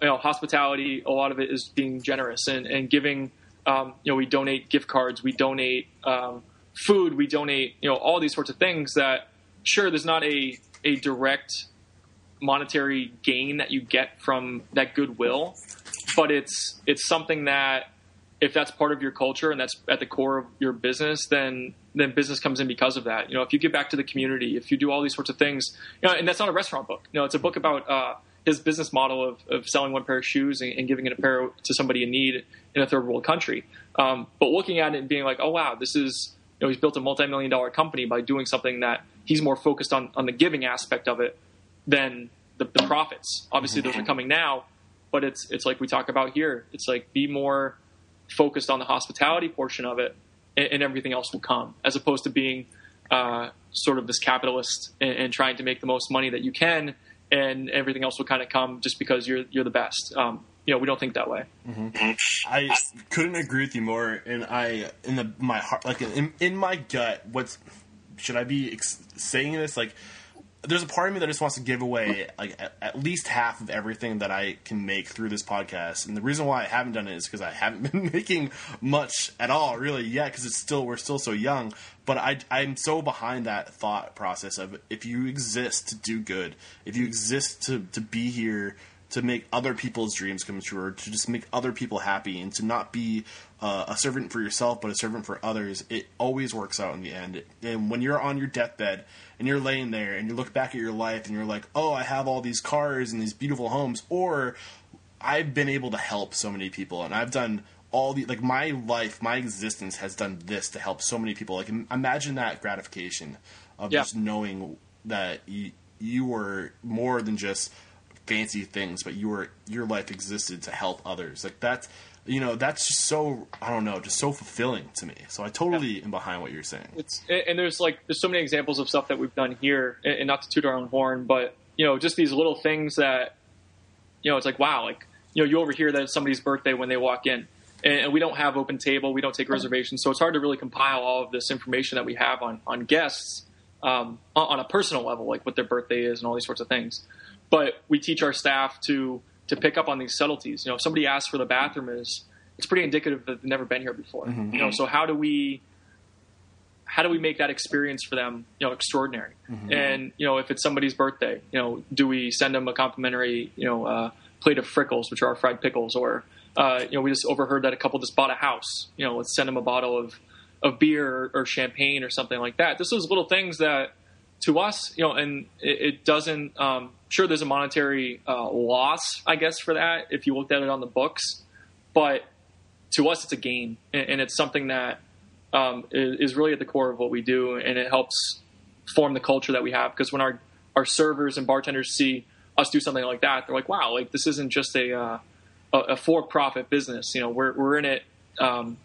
you know, hospitality. A lot of it is being generous and, and giving. Um, you know, we donate gift cards. We donate um, food. We donate. You know, all these sorts of things that. Sure, there's not a a direct monetary gain that you get from that goodwill, but it's it's something that if that's part of your culture and that's at the core of your business, then then business comes in because of that. You know, if you give back to the community, if you do all these sorts of things, you know, and that's not a restaurant book. You know, it's a book about uh, his business model of, of selling one pair of shoes and, and, giving it a pair to somebody in need in a third world country. Um, but looking at it and being like, oh wow, this is you know he's built a multi million dollar company by doing something that he's more focused on on the giving aspect of it than the, the profits. Obviously, those are coming now, but it's it's like we talk about here. It's like be more focused on the hospitality portion of it, and, and everything else will come, as opposed to being uh, sort of this capitalist and, and, trying to make the most money that you can, and everything else will kind of come just because you're you're the best. Um, you know, we don't think that way. Mm-hmm. I couldn't agree with you more. And I, in the my heart, like in, in my gut, what's should I be ex- saying this? Like, there's a part of me that just wants to give away like at, at, least half of everything that I can make through this podcast. And the reason why I haven't done it is because I haven't been making much at all, really, yet. Because it's still we're still so young. But I I'm so behind that thought process of if you exist to do good, if you exist to to be here to make other people's dreams come true, or to just make other people happy, and to not be uh, a servant for yourself, but a servant for others, it always works out in the end. And when you're on your deathbed and you're laying there and you look back at your life and you're like, oh, I have all these cars and these beautiful homes, or I've been able to help so many people, and I've done all the like my life, my existence has done this to help so many people. Like imagine that gratification of yeah. just knowing that you, you were more than just fancy things, but your your life existed to help others. Like that's you know that's just so I don't know, just so fulfilling to me. So I totally yeah. am behind what you're saying. It's and there's like there's so many examples of stuff that we've done here, and not to toot our own horn, but you know just these little things that you know it's like wow, like you know you overhear that it's somebody's birthday when they walk in. And we don't have OpenTable, we don't take reservations, so it's hard to really compile all of this information that we have on on guests um, on a personal level, like what their birthday is and all these sorts of things but we teach our staff to to pick up on these subtleties. You know, if somebody asks where the bathroom is, it's pretty indicative that they've never been here before. Mm-hmm. You know, so how do we how do we make that experience for them, you know, extraordinary? Mm-hmm. And you know, if it's somebody's birthday, you know, do we send them a complimentary, you know, uh, plate of frickles, which are our fried pickles, or uh, you know, we just overheard that a couple just bought a house. You know, let's send them a bottle of of beer or, or champagne or something like that. This is little things that to us, you know, and it, it doesn't. Um, sure, there's a monetary uh, loss, I guess, for that if you looked at it on the books, but to us, it's a gain, and, and it's something that um, is, is really at the core of what we do, and it helps form the culture that we have. Because when our our servers and bartenders see us do something like that, they're like, "Wow, like this isn't just a uh, a, a for profit business. You know, we're we're in it, um,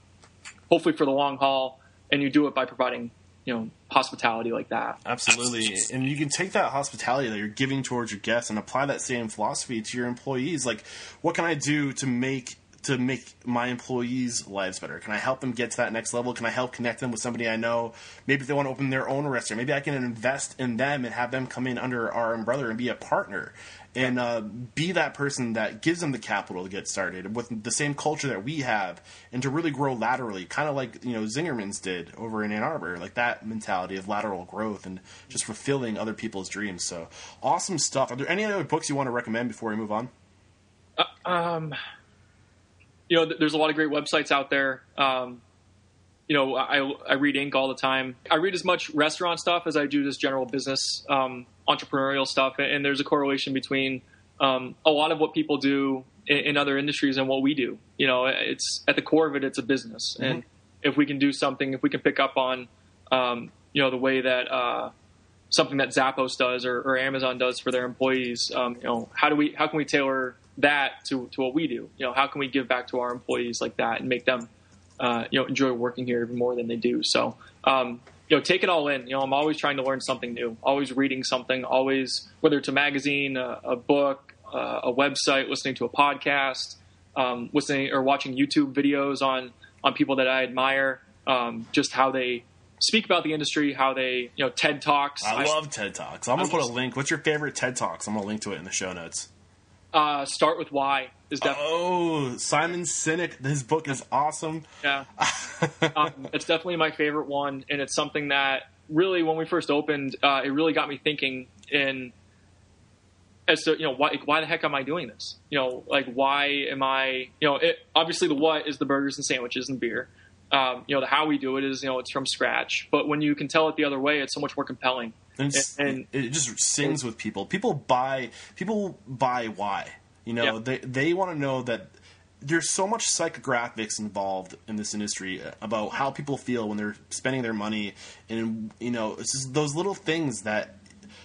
hopefully for the long haul, and you do it by providing you know hospitality like that. Absolutely, and you can take that hospitality that you're giving towards your guests and apply that same philosophy to your employees. Like, what can I do to make to make my employees' lives better? Can I help them get to that next level? Can I help connect them with somebody I know? Maybe they want to open their own restaurant, maybe I can invest in them and have them come in under our umbrella and be a partner and uh, be that person that gives them the capital to get started with the same culture that we have and to really grow laterally, kind of like you know Zingerman's did over in Ann Arbor, like that mentality of lateral growth and just fulfilling other people's dreams. So awesome stuff. Are there any other books you want to recommend before we move on? Uh, um, you know, there's a lot of great websites out there. Um, you know, I, I read Inc. all the time. I read as much restaurant stuff as I do just general business um, entrepreneurial stuff, and there's a correlation between um, a lot of what people do in, in, other industries and what we do. You know, it's at the core of it, it's a business, mm-hmm. and if we can do something, if we can pick up on, um, you know, the way that uh, something that Zappos does or, or, Amazon does for their employees, um, you know, how do we, how can we tailor that to, to what we do? You know, how can we give back to our employees like that and make them, uh, you know, enjoy working here even more than they do? So, um, you know, take it all in. You know, I'm always trying to learn something new, always reading something, always, whether it's a magazine, a, a book, uh, a website, listening to a podcast, um, listening or watching YouTube videos on, on people that I admire, um, just how they speak about the industry, how they, you know, TED Talks. I, I love TED Talks. I'm going to put a link. What's your favorite TED Talks? I'm going to link to it in the show notes. Uh, Start with Why is definitely. Oh, Simon Sinek. His book is awesome. Yeah, um, it's definitely my favorite one, and it's something that really, when we first opened, uh, it really got me thinking. In as to you know why why the heck am I doing this? You know, like why am I? You know, it, obviously the what is the burgers and sandwiches and beer. Um, you know, the how we do it is you know it's from scratch. But when you can tell it the other way, it's so much more compelling. And, and it, just sings with people. People buy people buy why. You know, yeah. they they want to know that there's so much psychographics involved in this industry about how people feel when they're spending their money, and you know, it's just those little things that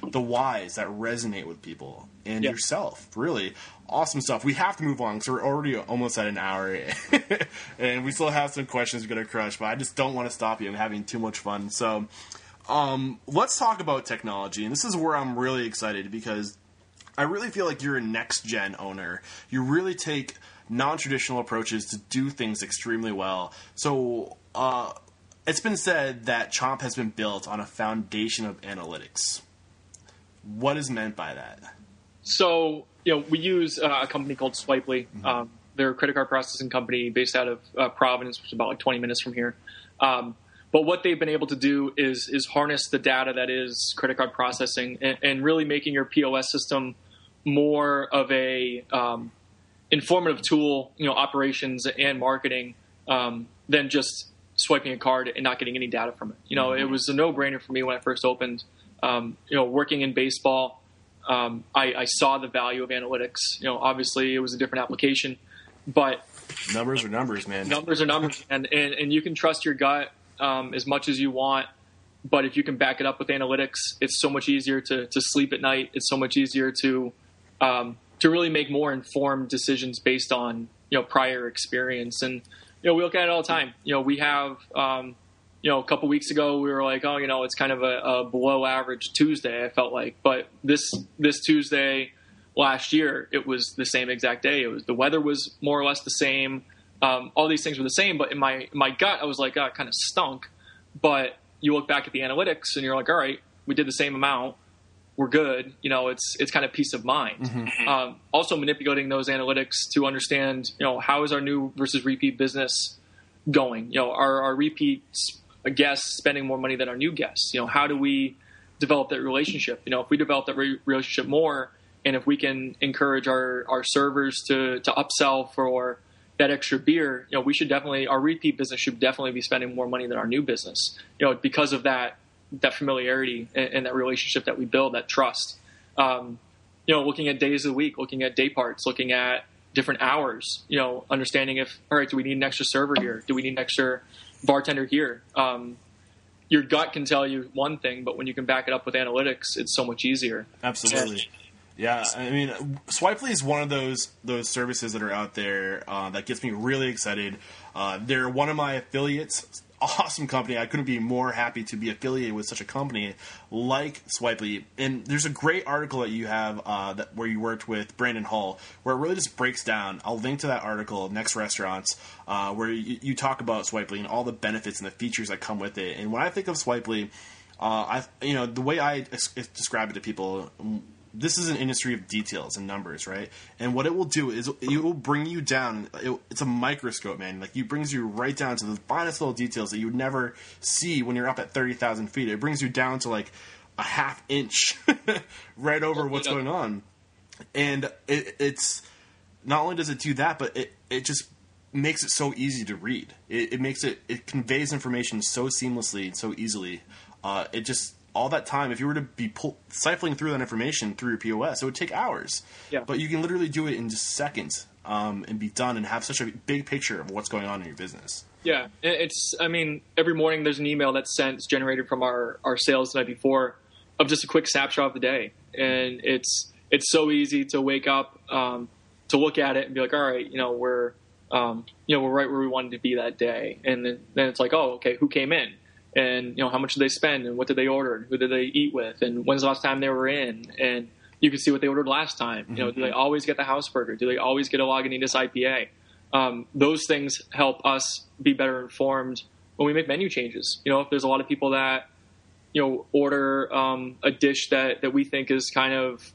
the whys that resonate with people and yep. yourself. Really awesome stuff. We have to move on because we're already almost at an hour, and we still have some questions we're gonna crush. But I just don't want to stop you. I'm having too much fun. So, um, let's talk about technology, and this is where I'm really excited because I really feel like you're a next gen owner. You really take non traditional approaches to do things extremely well. So. Uh, it's been said that Chomp has been built on a foundation of analytics. What is meant by that? So, you know, we use uh, a company called Swipely. Mm-hmm. Um, they're a credit card processing company based out of uh, Providence, which is about like 20 minutes from here. Um, but what they've been able to do is is harness the data that is credit card processing and, and really making your POS system more of a um, informative tool, you know, operations and marketing um, than just swiping a card and not getting any data from it. You know, mm-hmm. it was a no brainer for me when I first opened um, you know, working in baseball, um, I, I, saw the value of analytics. You know, obviously it was a different application, but numbers are numbers, man. Numbers are numbers, and, and and you can trust your gut um, as much as you want. But if you can back it up with analytics, it's so much easier to, to sleep at night. It's so much easier to um, to really make more informed decisions based on you know prior experience. And you know we look at it all the time. You know we have um, you know, a couple weeks ago we were like, oh, you know, it's kind of a, a, below average Tuesday. I felt like, but this this Tuesday last year, it was the same exact day. It was the weather was more or less the same. Um, all these things were the same, but in my in my gut, I was like, oh, it kind of stunk. But you look back at the analytics, and you're like, all right, we did the same amount. We're good. You know, it's it's kind of peace of mind. Mm-hmm. Um, also, manipulating those analytics to understand, you know, how is our new versus repeat business going? You know, are our repeats a guest spending more money than our new guests? You know, how do we develop that relationship? You know, if we develop that re- relationship more, and if we can encourage our, our servers to, to upsell for that extra beer, you know, we should definitely our repeat business should definitely be spending more money than our new business. You know, because of that that familiarity and, and that relationship that we build, that trust. Um, you know, looking at days of the week, looking at day parts, looking at different hours. You know, understanding if all right, do we need an extra server here? Do we need an extra bartender here. Um, your gut can tell you one thing, but when you can back it up with analytics, it's so much easier. Absolutely. Yeah, I mean, Swipely is one of those those services that are out there uh, that gets me really excited. Uh, they're one of my affiliates awesome company. I couldn't be more happy to be affiliated with such a company like Swipely. And there's a great article that you have uh, that where you worked with Brandon Hall, where it really just breaks down. I'll link to that article, Next Restaurants, uh, where you, you, talk about Swipely and all the benefits and the features that come with it. And when I think of Swipely, uh, I you know the way I describe it to people this is an industry of details and numbers, right? And what it will do is it will bring you down. It, it's a microscope, man. Like it brings you right down to the finest little details that you would never see when you're up at thirty thousand feet. It brings you down to like a half inch, right over what's going on. And it, it's not only does it do that, but it it just makes it so easy to read. It, it makes it it conveys information so seamlessly and so easily. Uh, it just all that time, if you were to be pull, siphoning through that information through your POS, it would take hours. Yeah. But you can literally do it in just seconds um, and be done and have such a big picture of what's going on in your business. Yeah, it's. I mean, every morning there's an email that's sent, it's generated from our our sales the night before, of just a quick snapshot of the day, and it's it's so easy to wake up, um, to look at it and be like, all right, you know, we're um, you know, we're right where we wanted to be that day, and then, then it's like, oh, okay, who came in? And you know how much did they spend and what did they order and who did they eat with and when's the last time they were in. And you can see what they ordered last time. You know mm-hmm. do they always get the house burger? Do they always get a lagunitas ipa um, those things help us be better informed when we make menu changes. You know if there's a lot of people that you know order um, a dish that that we think is kind of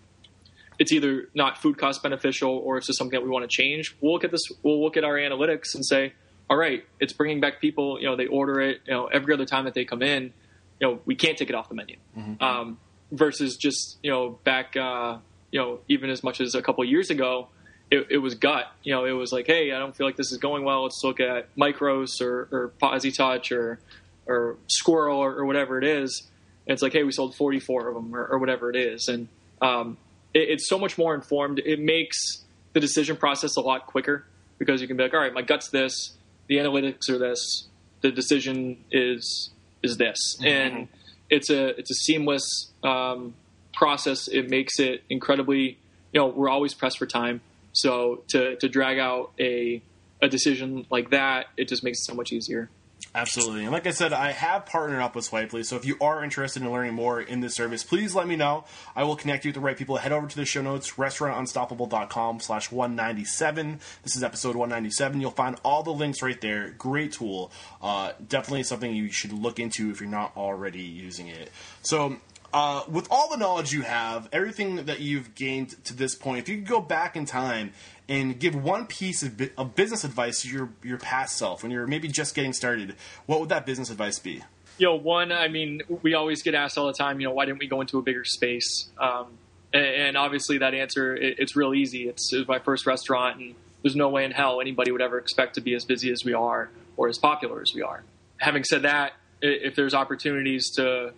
it's either not food cost beneficial or it's just something that we want to change we'll look at this we'll look at our analytics and say all right, it's bringing back people. You know, they order it. You know, every other time that they come in, you know, we can't take it off the menu. Mm-hmm. Um, versus just you know back uh, you know, even as much as a couple years ago, it, it, was gut. You know, it was like, hey, I don't feel like this is going well. Let's look at Micros or, or PosiTouch or or Squirrel or, or, whatever it is. And it's like, hey, we sold 44 of them or, or whatever it is. And um, it, it's so much more informed. It makes the decision process a lot quicker because you can be like, all right, my gut's this, the analytics are this, the decision is is this, mm-hmm. and it's a it's a seamless um, process. It makes it incredibly, you know, we're always pressed for time, so to to drag out a a decision like that, it just makes it so much easier. Absolutely. And like I said, I have partnered up with Swipely. So if you are interested in learning more in this service, please let me know. I will connect you with the right people. Head over to the show notes, restaurantunstoppable.com slash 197. This is episode 197. You'll find all the links right there. Great tool. Uh, definitely something you should look into if you're not already using it. So uh, with all the knowledge you have, everything that you've gained to this point, if you could go back in time and give one piece of, of business advice to your your past self when you're maybe just getting started, what would that business advice be? You know, one, I mean, we always get asked all the time, you know, why didn't we go into a bigger space? Um, and, and, obviously, that answer, it, it's real easy. It's, my first restaurant, and there's no way in hell anybody would ever expect to be as busy as we are or as popular as we are. Having said that, if there's opportunities to,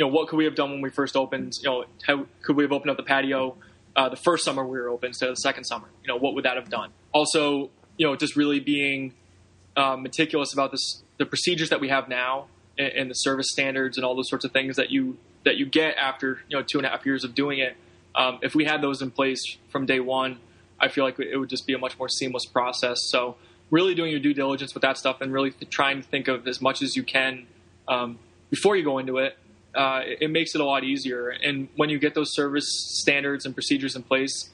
you know, what could we have done when we first opened? You know, how could we have opened up the patio? uh, the first summer we were open instead of the second summer. You know, what would that have done? Also, you know, just really being uh, meticulous about this, the procedures that we have now, and, and, the service standards, and all those sorts of things that you that you get after you know two and a half years of doing it. Um, if we had those in place from day one, I feel like it would just be a much more seamless process. So, really doing your due diligence with that stuff, and really trying to think of as much as you can um, before you go into it, uh, it, makes it a lot easier. And when you get those service standards and procedures in place,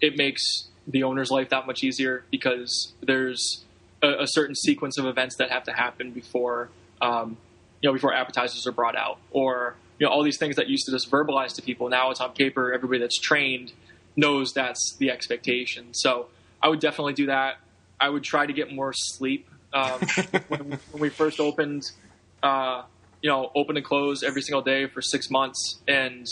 it makes the owner's life that much easier because there's a, a certain sequence of events that have to happen before um, you know before appetizers are brought out or you know all these things that used to just verbalize to people. Now it's on paper. Everybody that's trained knows that's the expectation. So i would definitely do that. I would try to get more sleep um, when, when, we first opened uh, you know, open and close every single day for six months, and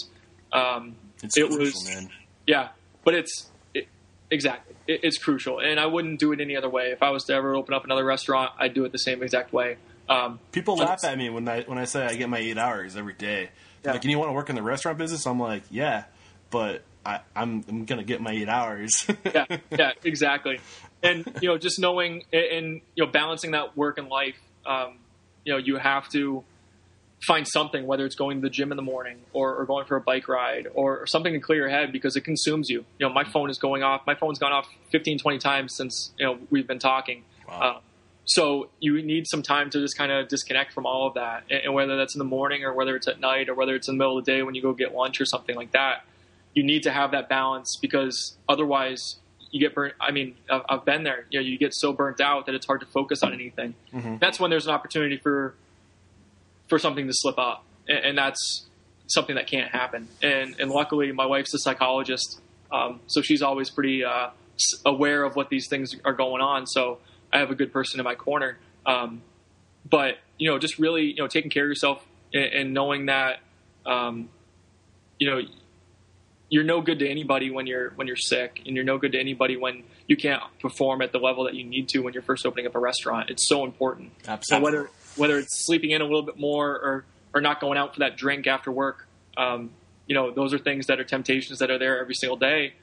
um, it crucial, was, man. yeah, but it's it, exactly it, it's crucial, and I wouldn't do it any other way. If I was to ever open up another restaurant, I'd do it the same exact way. Um, People laugh at me when I when I say I get my eight hours every day. Yeah. Like, and you want to work in the restaurant business? I'm like, yeah, but I, I'm, I'm gonna get my eight hours. yeah, yeah, exactly. And you know, just knowing and you know, balancing that work and life. Um, you know, you have to find something, whether it's going to the gym in the morning or, or going for a bike ride or, or, something to clear your head because it consumes you. You know, my phone is going off. My phone's gone off 15, 20 times since, you know, we've been talking. Wow. Uh, so you need some time to just kind of disconnect from all of that. And, and whether that's in the morning or whether it's at night or whether it's in the middle of the day when you go get lunch or something like that, you need to have that balance because otherwise you get burnt. I mean, I've, I've been there. You know, you get so burnt out that it's hard to focus on anything. Mm-hmm. That's when there's an opportunity for for something to slip up, and, and that's something that can't happen. And and luckily, my wife's a psychologist, um, so she's always pretty uh, aware of what these things are going on. So I have a good person in my corner. Um, but you know, just really you know taking care of yourself and, and knowing that um, you know you're no good to anybody when you're when you're sick, and you're no good to anybody when you can't perform at the level that you need to when you're first opening up a restaurant. It's so important. Absolutely. So whether whether it's sleeping in a little bit more or or not going out for that drink after work. Um, you know, those are things that are temptations that are there every single day.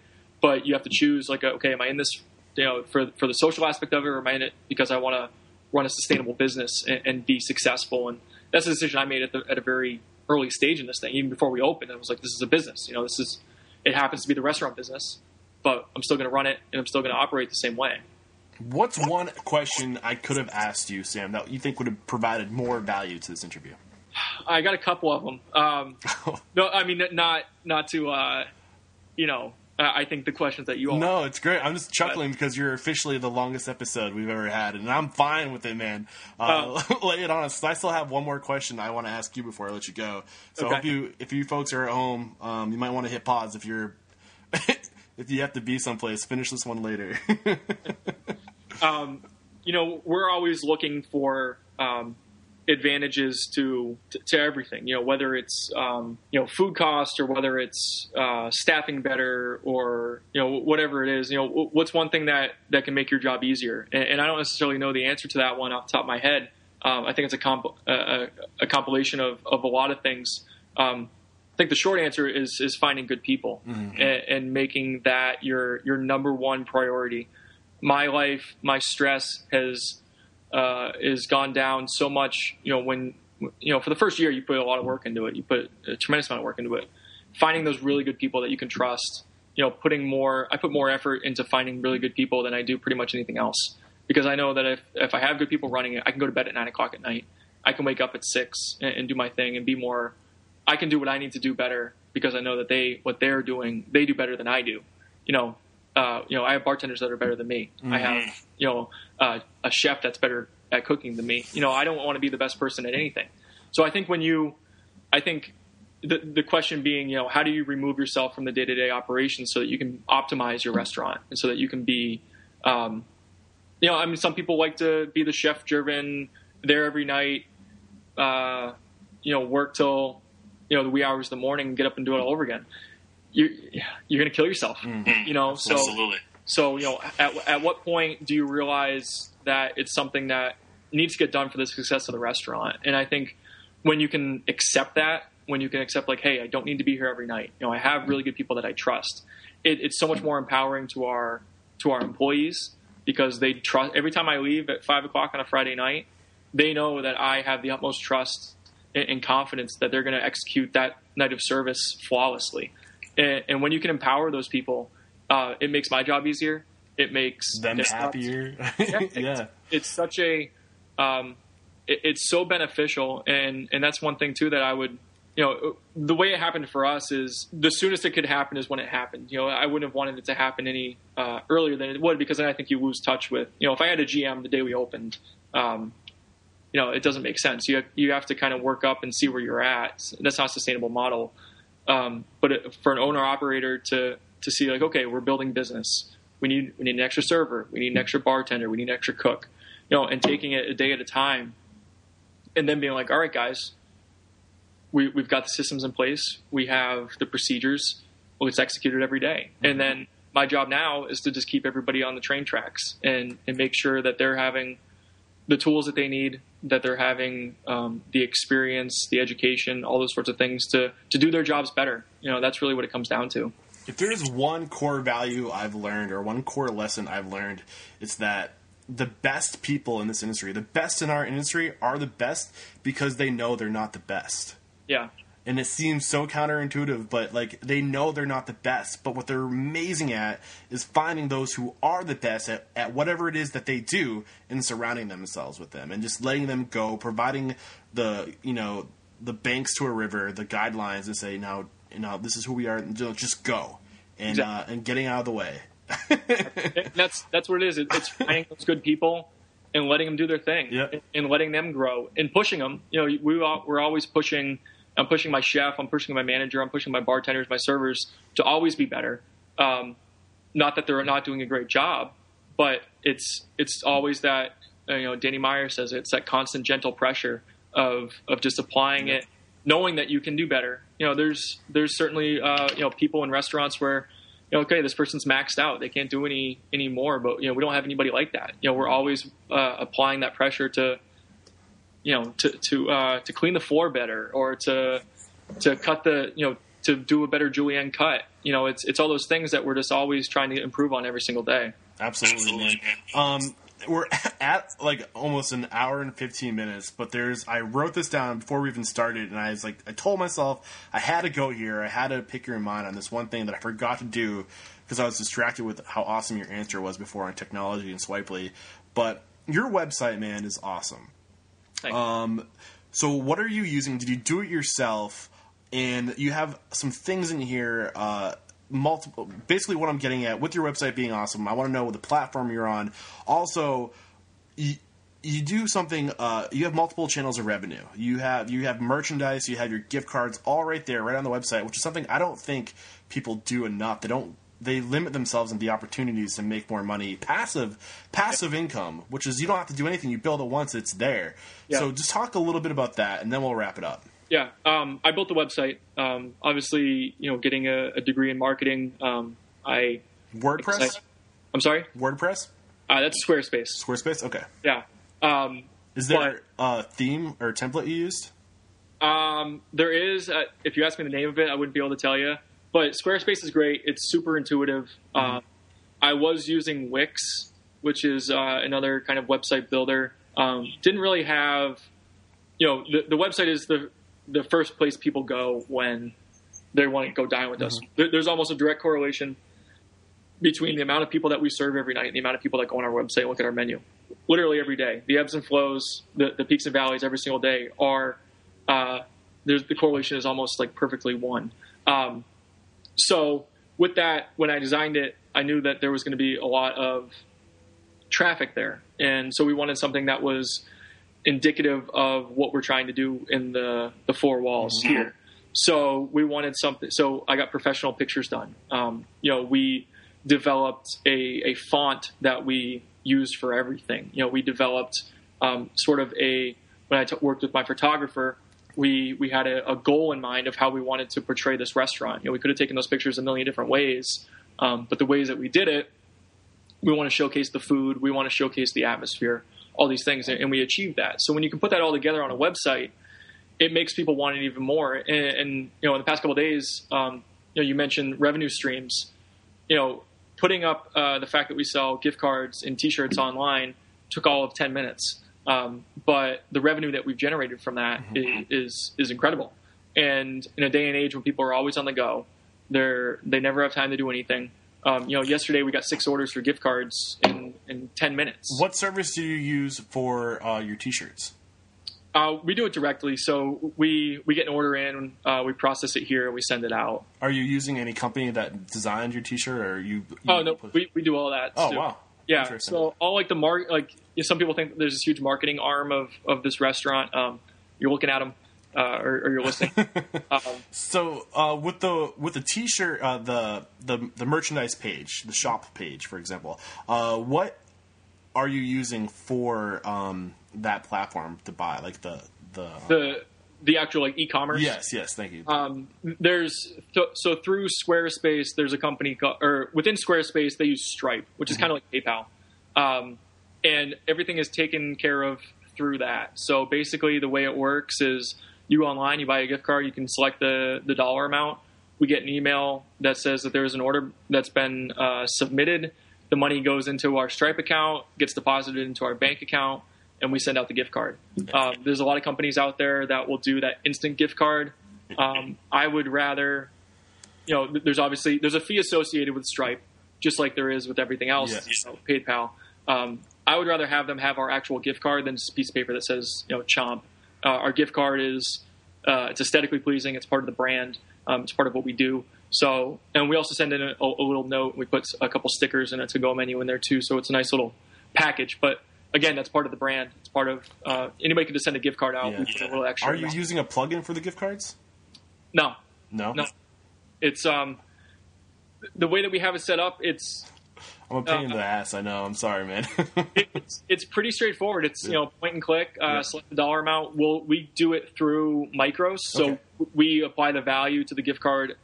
But you have to choose like, okay, am I in this, you know, for for the social aspect of it, or am I in it because I want to run a sustainable business and, and, be successful? And that's a decision I made at, the, at a very early stage in this thing, even before we opened. I was like, this is a business. You know, this is it happens to be the restaurant business, but I'm still going to run it and I'm still going to operate the same way. What's one question I could have asked you, Sam, that you think would have provided more value to this interview? I got a couple of them. Um, no, I mean not not to uh, you know. I think the questions that you all no, it's great. I'm just chuckling but, because you're officially the longest episode we've ever had, and I'm fine with it, man. Uh, uh, lay it on us. I still have one more question I want to ask you before I let you go. So okay. I hope you, if you folks are at home, um, you might want to hit pause if you're if you have to be someplace. Finish this one later. um, you know, we're always looking for um, advantages to, to, to everything. You know, whether it's um, you know food cost or whether it's uh, staffing better or you know whatever it is. You know, what's one thing that that can make your job easier? And, and I don't necessarily know the answer to that one off the top of my head. Um, I think it's a, comp- a, a, compilation of, of a lot of things. Um, I think the short answer is is finding good people mm-hmm. and, and, making that your your number one priority. My life, my stress has uh, is gone down so much. You know, when you know for the first year you put a lot of work into it, you put a tremendous amount of work into it. Finding those really good people that you can trust. You know, putting more. I put more effort into finding really good people than I do pretty much anything else because I know that if if I have good people running it, I can go to bed at nine o'clock at night. I can wake up at six and, and do my thing and be more I can do what I need to do better because I know that they what they're doing they do better than I do. You know, uh, you know I have bartenders that are better than me. Mm-hmm. I have you know uh, a chef that's better at cooking than me. You know I don't want to be the best person at anything. So I think when you, I think the the question being you know how do you remove yourself from the day to day operations so that you can optimize your restaurant and so that you can be, um, you know I mean some people like to be the chef driven there every night. Uh, you know, work till you know the wee hours of the morning and get up and do it all over again, you you're going to kill yourself. Mm-hmm. You know, so Absolutely. so you know at at what point do you realize that it's something that needs to get done for the success of the restaurant? And I think when you can accept that, when you can accept like, hey, I don't need to be here every night. You know, I have really good people that I trust. It, it's so much more empowering to our to our employees because they trust. Every time I leave at five o'clock on a Friday night, they know that I have the utmost trust and confidence that they're going to execute that night of service flawlessly. And, and when you can empower those people, uh, it makes my job easier. It makes them happier. yeah, it's, yeah, it's such a, um, it, it's so beneficial, and and that's one thing too that I would, you know, the way it happened for us is the soonest it could happen is when it happened. You know, I wouldn't have wanted it to happen any uh, earlier than it would because then I think you lose touch with, you know, if I had a GM the day we opened, um, you know, it doesn't make sense. You have, you have to kind of work up and see where you're at. That's not a sustainable model. Um, but it, for an owner operator to to see like, okay, we're building business. We need we need an extra server. We need an extra bartender. We need an extra cook. You know, and taking it a day at a time, and then being like, all right, guys, we we've got the systems in place. We have the procedures. Well, it's executed every day. Mm-hmm. And then my job now is to just keep everybody on the train tracks and and make sure that they're having the tools that they need, that they're having um, the experience, the education, all those sorts of things to to do their jobs better. You know, that's really what it comes down to. If there's one core value I've learned, or one core lesson I've learned, it's that the best people in this industry, the best in our industry, are the best because they know they're not the best. Yeah and it seems so counterintuitive, but like they know they're not the best. But what they're amazing at is finding those who are the best at, at whatever it is that they do and surrounding themselves with them and just letting them go, providing the you know the banks to a river, the guidelines, and say now you know this is who we are. and Just go and exactly. uh, and getting out of the way. that's that's what it is. It's finding those good people and letting them do their thing and letting them grow and pushing them. You know, we we're always pushing I'm pushing my chef, I'm pushing my manager, I'm pushing my bartenders, my servers to always be better. Um, not that they're not doing a great job, but it's it's always that you know Danny Meyer says it, it's that constant gentle pressure of of just applying it, knowing that you can do better. You know, there's there's certainly uh, you know people in restaurants where you know okay this person's maxed out they can't do any any more, but you know we don't have anybody like that. You know we're always uh, applying that pressure to you know to to uh, to clean the floor better or to to cut the you know to do a better julienne cut. You know, it's it's all those things that we're just always trying to improve on every single day. Absolutely. Um, we're at like almost an hour and 15 minutes, but there's I wrote this down before we even started, and I was like, I told myself I had to go here. I had to pick your mind on this one thing that I forgot to do because I was distracted with how awesome your answer was before on technology and Swipely. But your website, man, is awesome. Um, so what are you using? Did you do it yourself? And you have some things in here. Uh, multiple. Basically, what I'm getting at with your website being awesome, I want to know what the platform you're on. Also, you, you do something. Uh, you have multiple channels of revenue. You have you have merchandise. You have your gift cards all right there, right on the website, which is something I don't think people do enough. They don't they limit themselves in the opportunities to make more money, passive passive income, which is you don't have to do anything. You build it once, it's there. Yeah. So just talk a little bit about that, and then we'll wrap it up. Yeah, um, I built the website. Um, obviously, you know, getting a, a degree in marketing. Um, I WordPress, I'm sorry, WordPress, uh, that's Squarespace. Squarespace. Okay. Yeah. Um, Is there a theme or template you used? Um, there is. Uh, if you ask me the name of it, I wouldn't be able to tell you. But Squarespace is great. It's super intuitive. Uh, I was using Wix, which is uh, another kind of website builder. Um, didn't really have, you know, the, the website is the the first place people go when they want to go dine with us. There, there's almost a direct correlation between the amount of people that we serve every night and the amount of people that go on our website and look at our menu. Literally every day, the ebbs and flows, the, the peaks and valleys every single day are uh, there's the correlation is almost like perfectly one. Um, so with that, when I designed it, I knew that there was going to be a lot of traffic there, and so we wanted something that was indicative of what we're trying to do in the the four walls here. So we wanted something. So I got professional pictures done. Um, you know, we developed a, a font that we used for everything. You know, we developed um, sort of a when I t- worked with my photographer, we we had a, a, goal in mind of how we wanted to portray this restaurant. You know, we could have taken those pictures a million different ways, um, but the ways that we did it, we want to showcase the food, we want to showcase the atmosphere, all these things, and, and we achieved that. So when you can put that all together on a website, it makes people want it even more. And, and you know, in the past couple days, um, you know, you mentioned revenue streams. You know, putting up uh, the fact that we sell gift cards and T-shirts online took all of ten minutes. Um, but the revenue that we've generated from that is, is, is incredible. And in a day and age when people are always on the go, they're they never have time to do anything. Um, you know, yesterday we got six orders for gift cards in, in ten minutes. What service do you use for uh, your T-shirts? Uh, we do it directly. So we we get an order in, uh, we process it here, and we send it out. Are you using any company that designed your T-shirt, or you? you oh no, we, we do all that. Oh too. wow. Yeah. So all like the mark, like some people think there's this huge marketing arm of of this restaurant. Um, you're looking at them, uh, or, or, you're listening. um, so uh, with the with the T-shirt, uh, the the the merchandise page, the shop page, for example, uh, what are you using for um, that platform to buy? Like the the the the actual like e-commerce. Yes, yes, thank you. Um, there's so, so, through Squarespace, there's a company called, or within Squarespace they use Stripe, which is mm-hmm. kind of like PayPal, um, and everything is taken care of through that. So basically, the way it works is you go online, you buy a gift card, you can select the the dollar amount. We get an email that says that there's an order that's been uh, submitted. The money goes into our Stripe account, gets deposited into our bank account and we send out the gift card. Um, there's a lot of companies out there that will do that instant gift card. Um, I would rather, you know, there's obviously there's a fee associated with Stripe, just like there is with everything else. Yes. You know, PayPal. Um, I would rather have them have our actual gift card than just a piece of paper that says you know Chomp. Uh, our gift card is uh, it's aesthetically pleasing. It's part of the brand. Um, it's part of what we do. So, and we also send in a, a little note. We put a couple stickers and a to-go menu in there too. So it's a nice little package. But again, that's part of the brand. It's part of uh, anybody can just send a gift card out. Yeah. Put a little extra. Are you using a plugin for the gift cards? No, No. no. It's um the way that we have it set up. It's I'm a pain in Uh, the ass. I know. I'm sorry, man. it's it's pretty straightforward. It's you know point and click, uh, Yeah. select the dollar amount. We'll we do it through Micros, so Okay. we apply the value to the gift card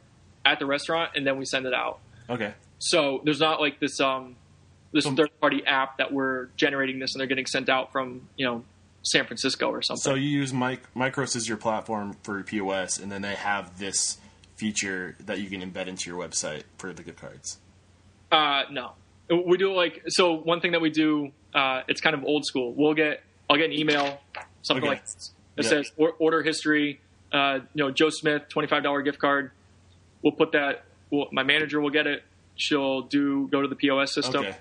at the restaurant, and then we send it out. okay. So there's not like this um this So- third party app that we're generating this and they're getting sent out from you know San Francisco or something. So you use Mic- Micros as your platform for POS, and then they have this feature that you can embed into your website for the gift cards. Uh, no, we do like so. One thing that we do, uh, it's kind of old school. We'll get, I'll get an email, something Okay. like this. It Yeah. says or, order history. Uh, you know, Joe Smith, twenty five dollar gift card. We'll put that. We'll, my manager will get it. She'll do go to the POS system, Okay.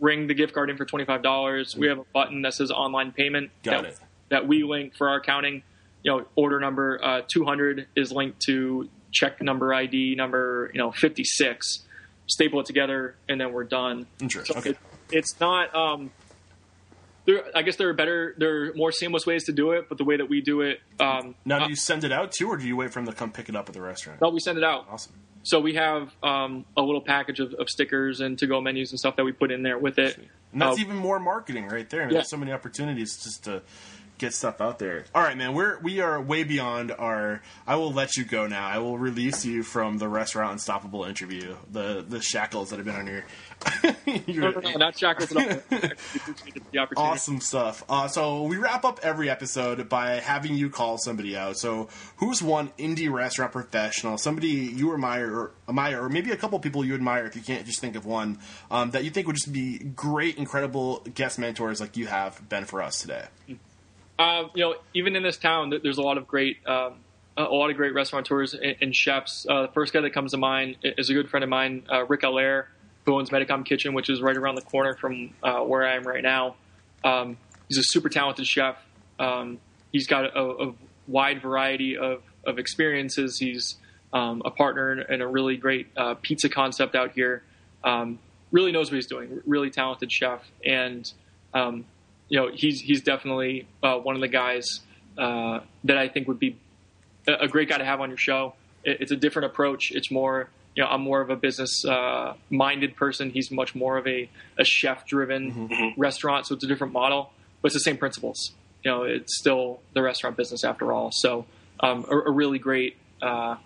Ring the gift card in for twenty five dollars. We have a button that says online payment. Got that, it. That we link for our accounting. You know, order number uh, two hundred is linked to check number ID number you know fifty six. Staple it together, and then we're done. Sure. So Okay. it, it's not. Um, there, I guess there are better, there are more seamless ways to do it, but the way that we do it, um, Now, do you send it out too, or do you wait for them to come pick it up at the restaurant? no, we send it out. Awesome. So we have um, a little package of, of stickers and to-go menus and stuff that we put in there with it. And that's Uh, even more marketing right there. And Yeah. There's so many opportunities just to get stuff out there. All right, man. We're we are way beyond our. I will let you go now. I will release you from the restaurant unstoppable interview. The the shackles that have been on your. No, no, no, not shackles at all. I appreciate the opportunity. Awesome stuff. Uh, so we wrap up every episode by having you call somebody out. So who's one indie restaurant professional, somebody you admire, or admire, or maybe a couple people you admire if you can't just think of one um, that you think would just be great, incredible guest mentors like you have been for us today. Uh, you know, even in this town, there's a lot of great, um, a lot of great restaurateurs and, chefs. Uh, the first guy that comes to mind is a good friend of mine, uh, Rick Allaire, who owns Medicom Kitchen, which is right around the corner from uh, where I am right now. Um, he's a super talented chef. Um, he's got a, a wide variety of, of experiences. He's um, a partner in, in a really great uh, pizza concept out here. Um, really knows what he's doing. Really talented chef, and um, you know he's he's definitely uh, one of the guys uh, that I think would be a, a great guy to have on your show. It, it's a different approach. It's more you know I'm more of a business uh, minded person. He's much more of a, a chef driven restaurant, so it's a different model, but it's the same principles. You know, it's still the restaurant business after all. So um, a, a really great uh,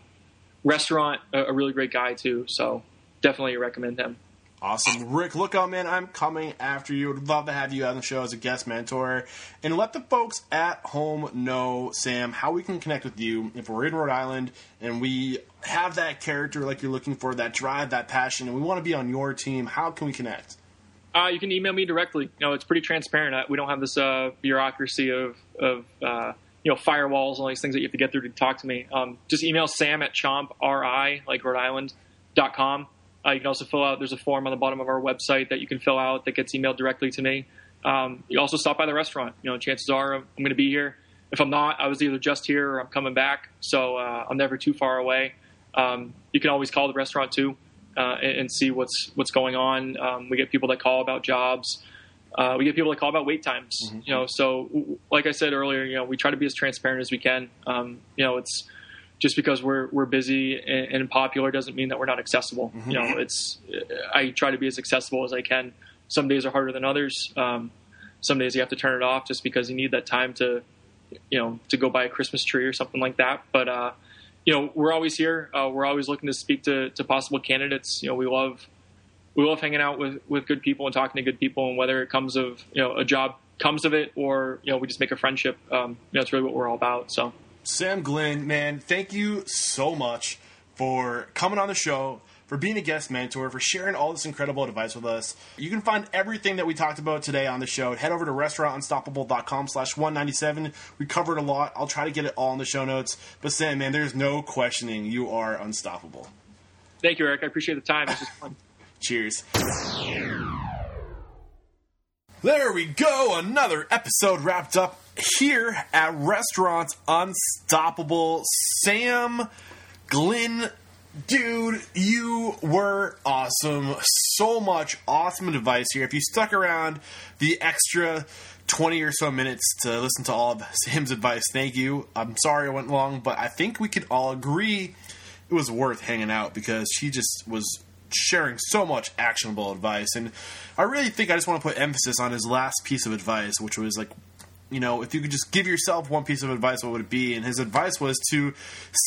restaurant, a, a really great guy too. So definitely recommend him. Awesome. Rick, look out, man. I'm coming after you. Would love to have you on the show as a guest mentor. And let the folks at home know, Sam, how we can connect with you if we're in Rhode Island and we have that character like you're looking for, that drive, that passion, and we want to be on your team. How can we connect? Uh, you can email me directly. You know, it's pretty transparent. We don't have this uh, bureaucracy of, of uh, you know, firewalls and all these things that you have to get through to talk to me. Um, just email sam at chomp, R-I, like Rhode Island, dot com. Uh, you can also fill out, there's a form on the bottom of our website that you can fill out that gets emailed directly to me. Um, you also stop by the restaurant. You know, chances are I'm going to be here. If I'm not, I was either just here or I'm coming back. So uh, I'm never too far away. Um, you can always call the restaurant too uh, and, and see what's what's going on. Um, we get people that call about jobs. Uh, we get people that call about wait times. You know, so w- like I said earlier, you know, we try to be as transparent as we can. Um, you know, it's just because we're we're busy and, and popular doesn't mean that we're not accessible. You know, it's I try to be as accessible as I can. Some days are harder than others. Um, some days you have to turn it off just because you need that time to, you know, to go buy a Christmas tree or something like that. But uh, you know, we're always here. Uh, we're always looking to speak to, to possible candidates. You know, we love we love hanging out with, with good people and talking to good people, and whether it comes of you know a job comes of it or you know we just make a friendship. Um, you know, it's really what we're all about. So Sam Glynn, man, thank you so much for coming on the show, for being a guest mentor, for sharing all this incredible advice with us. You can find everything that we talked about today on the show. Head over to restaurantunstoppable.com slash 197. We covered a lot. I'll try to get it all in the show notes. But Sam, man, there's no questioning you are unstoppable. thank you, Eric. I appreciate the time. It's just fun. Cheers. There we go. Another episode wrapped up here at Restaurant Unstoppable. Sam, Glynn, dude, you were awesome. So much awesome advice here. If you stuck around the extra 20 or so minutes to listen to all of Sam's advice, thank you. I'm sorry it went long, but I think we could all agree it was worth hanging out because she just was sharing so much actionable advice. And I really think I just want to put emphasis on his last piece of advice, which was like, you know, if you could just give yourself one piece of advice, what would it be? And his advice was to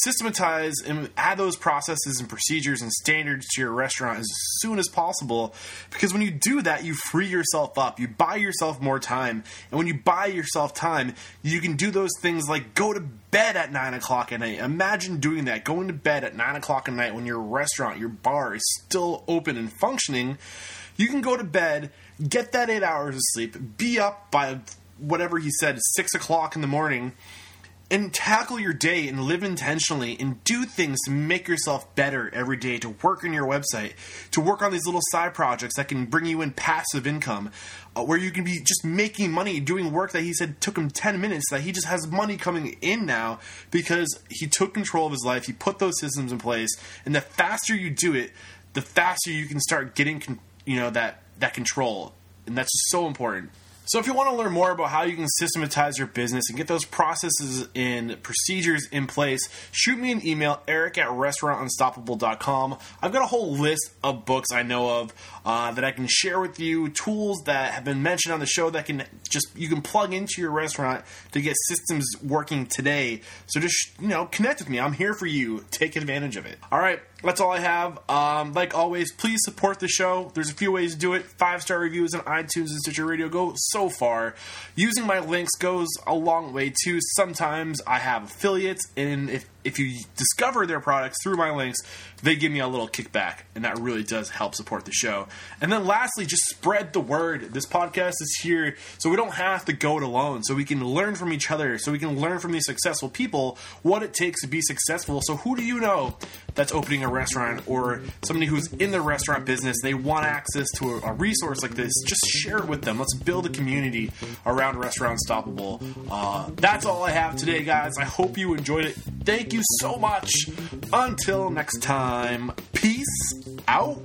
systematize and add those processes and procedures and standards to your restaurant as soon as possible. Because when you do that, you free yourself up. You buy yourself more time. And when you buy yourself time, you can do those things like go to bed at 9 o'clock at night. Imagine doing that, going to bed at 9 o'clock at night when your restaurant, your bar is still open and functioning. You can go to bed, get that eight hours of sleep, be up by whatever he said, six o'clock in the morning, and tackle your day and live intentionally and do things to make yourself better every day, to work on your website, to work on these little side projects that can bring you in passive income, uh, where you can be just making money doing work that he said took him 10 minutes, that he just has money coming in now because he took control of his life, he put those systems in place, and the faster you do it, the faster you can start getting, con- you know, that, that control. And that's just so important. So, if you want to learn more about how you can systematize your business and get those processes and procedures in place, shoot me an email, eric at restaurantunstoppable.com. I've got a whole list of books I know of uh, that I can share with you, tools that have been mentioned on the show that can just you can plug into your restaurant to get systems working today. So, just you know, connect with me. I'm here for you. Take advantage of it. All right that's all I have. Um, like always, please support the show. There's a few ways to do it. Five star reviews on iTunes and Stitcher Radio go so far. Using my links goes a long way too. Sometimes I have affiliates, and if if you discover their products through my links, they give me a little kickback, and that really does help support the show. And then lastly, just spread the word. This podcast is here so we don't have to go it alone, so we can learn from each other, so we can learn from these successful people what it takes to be successful. So, who do you know that's opening a restaurant or somebody who's in the restaurant business? They want access to a, resource like this. Just share it with them. Let's build a community around Restaurant Unstoppable. Uh, that's all I have today, guys. I hope you enjoyed it. Thank you so much. Until next time, peace out.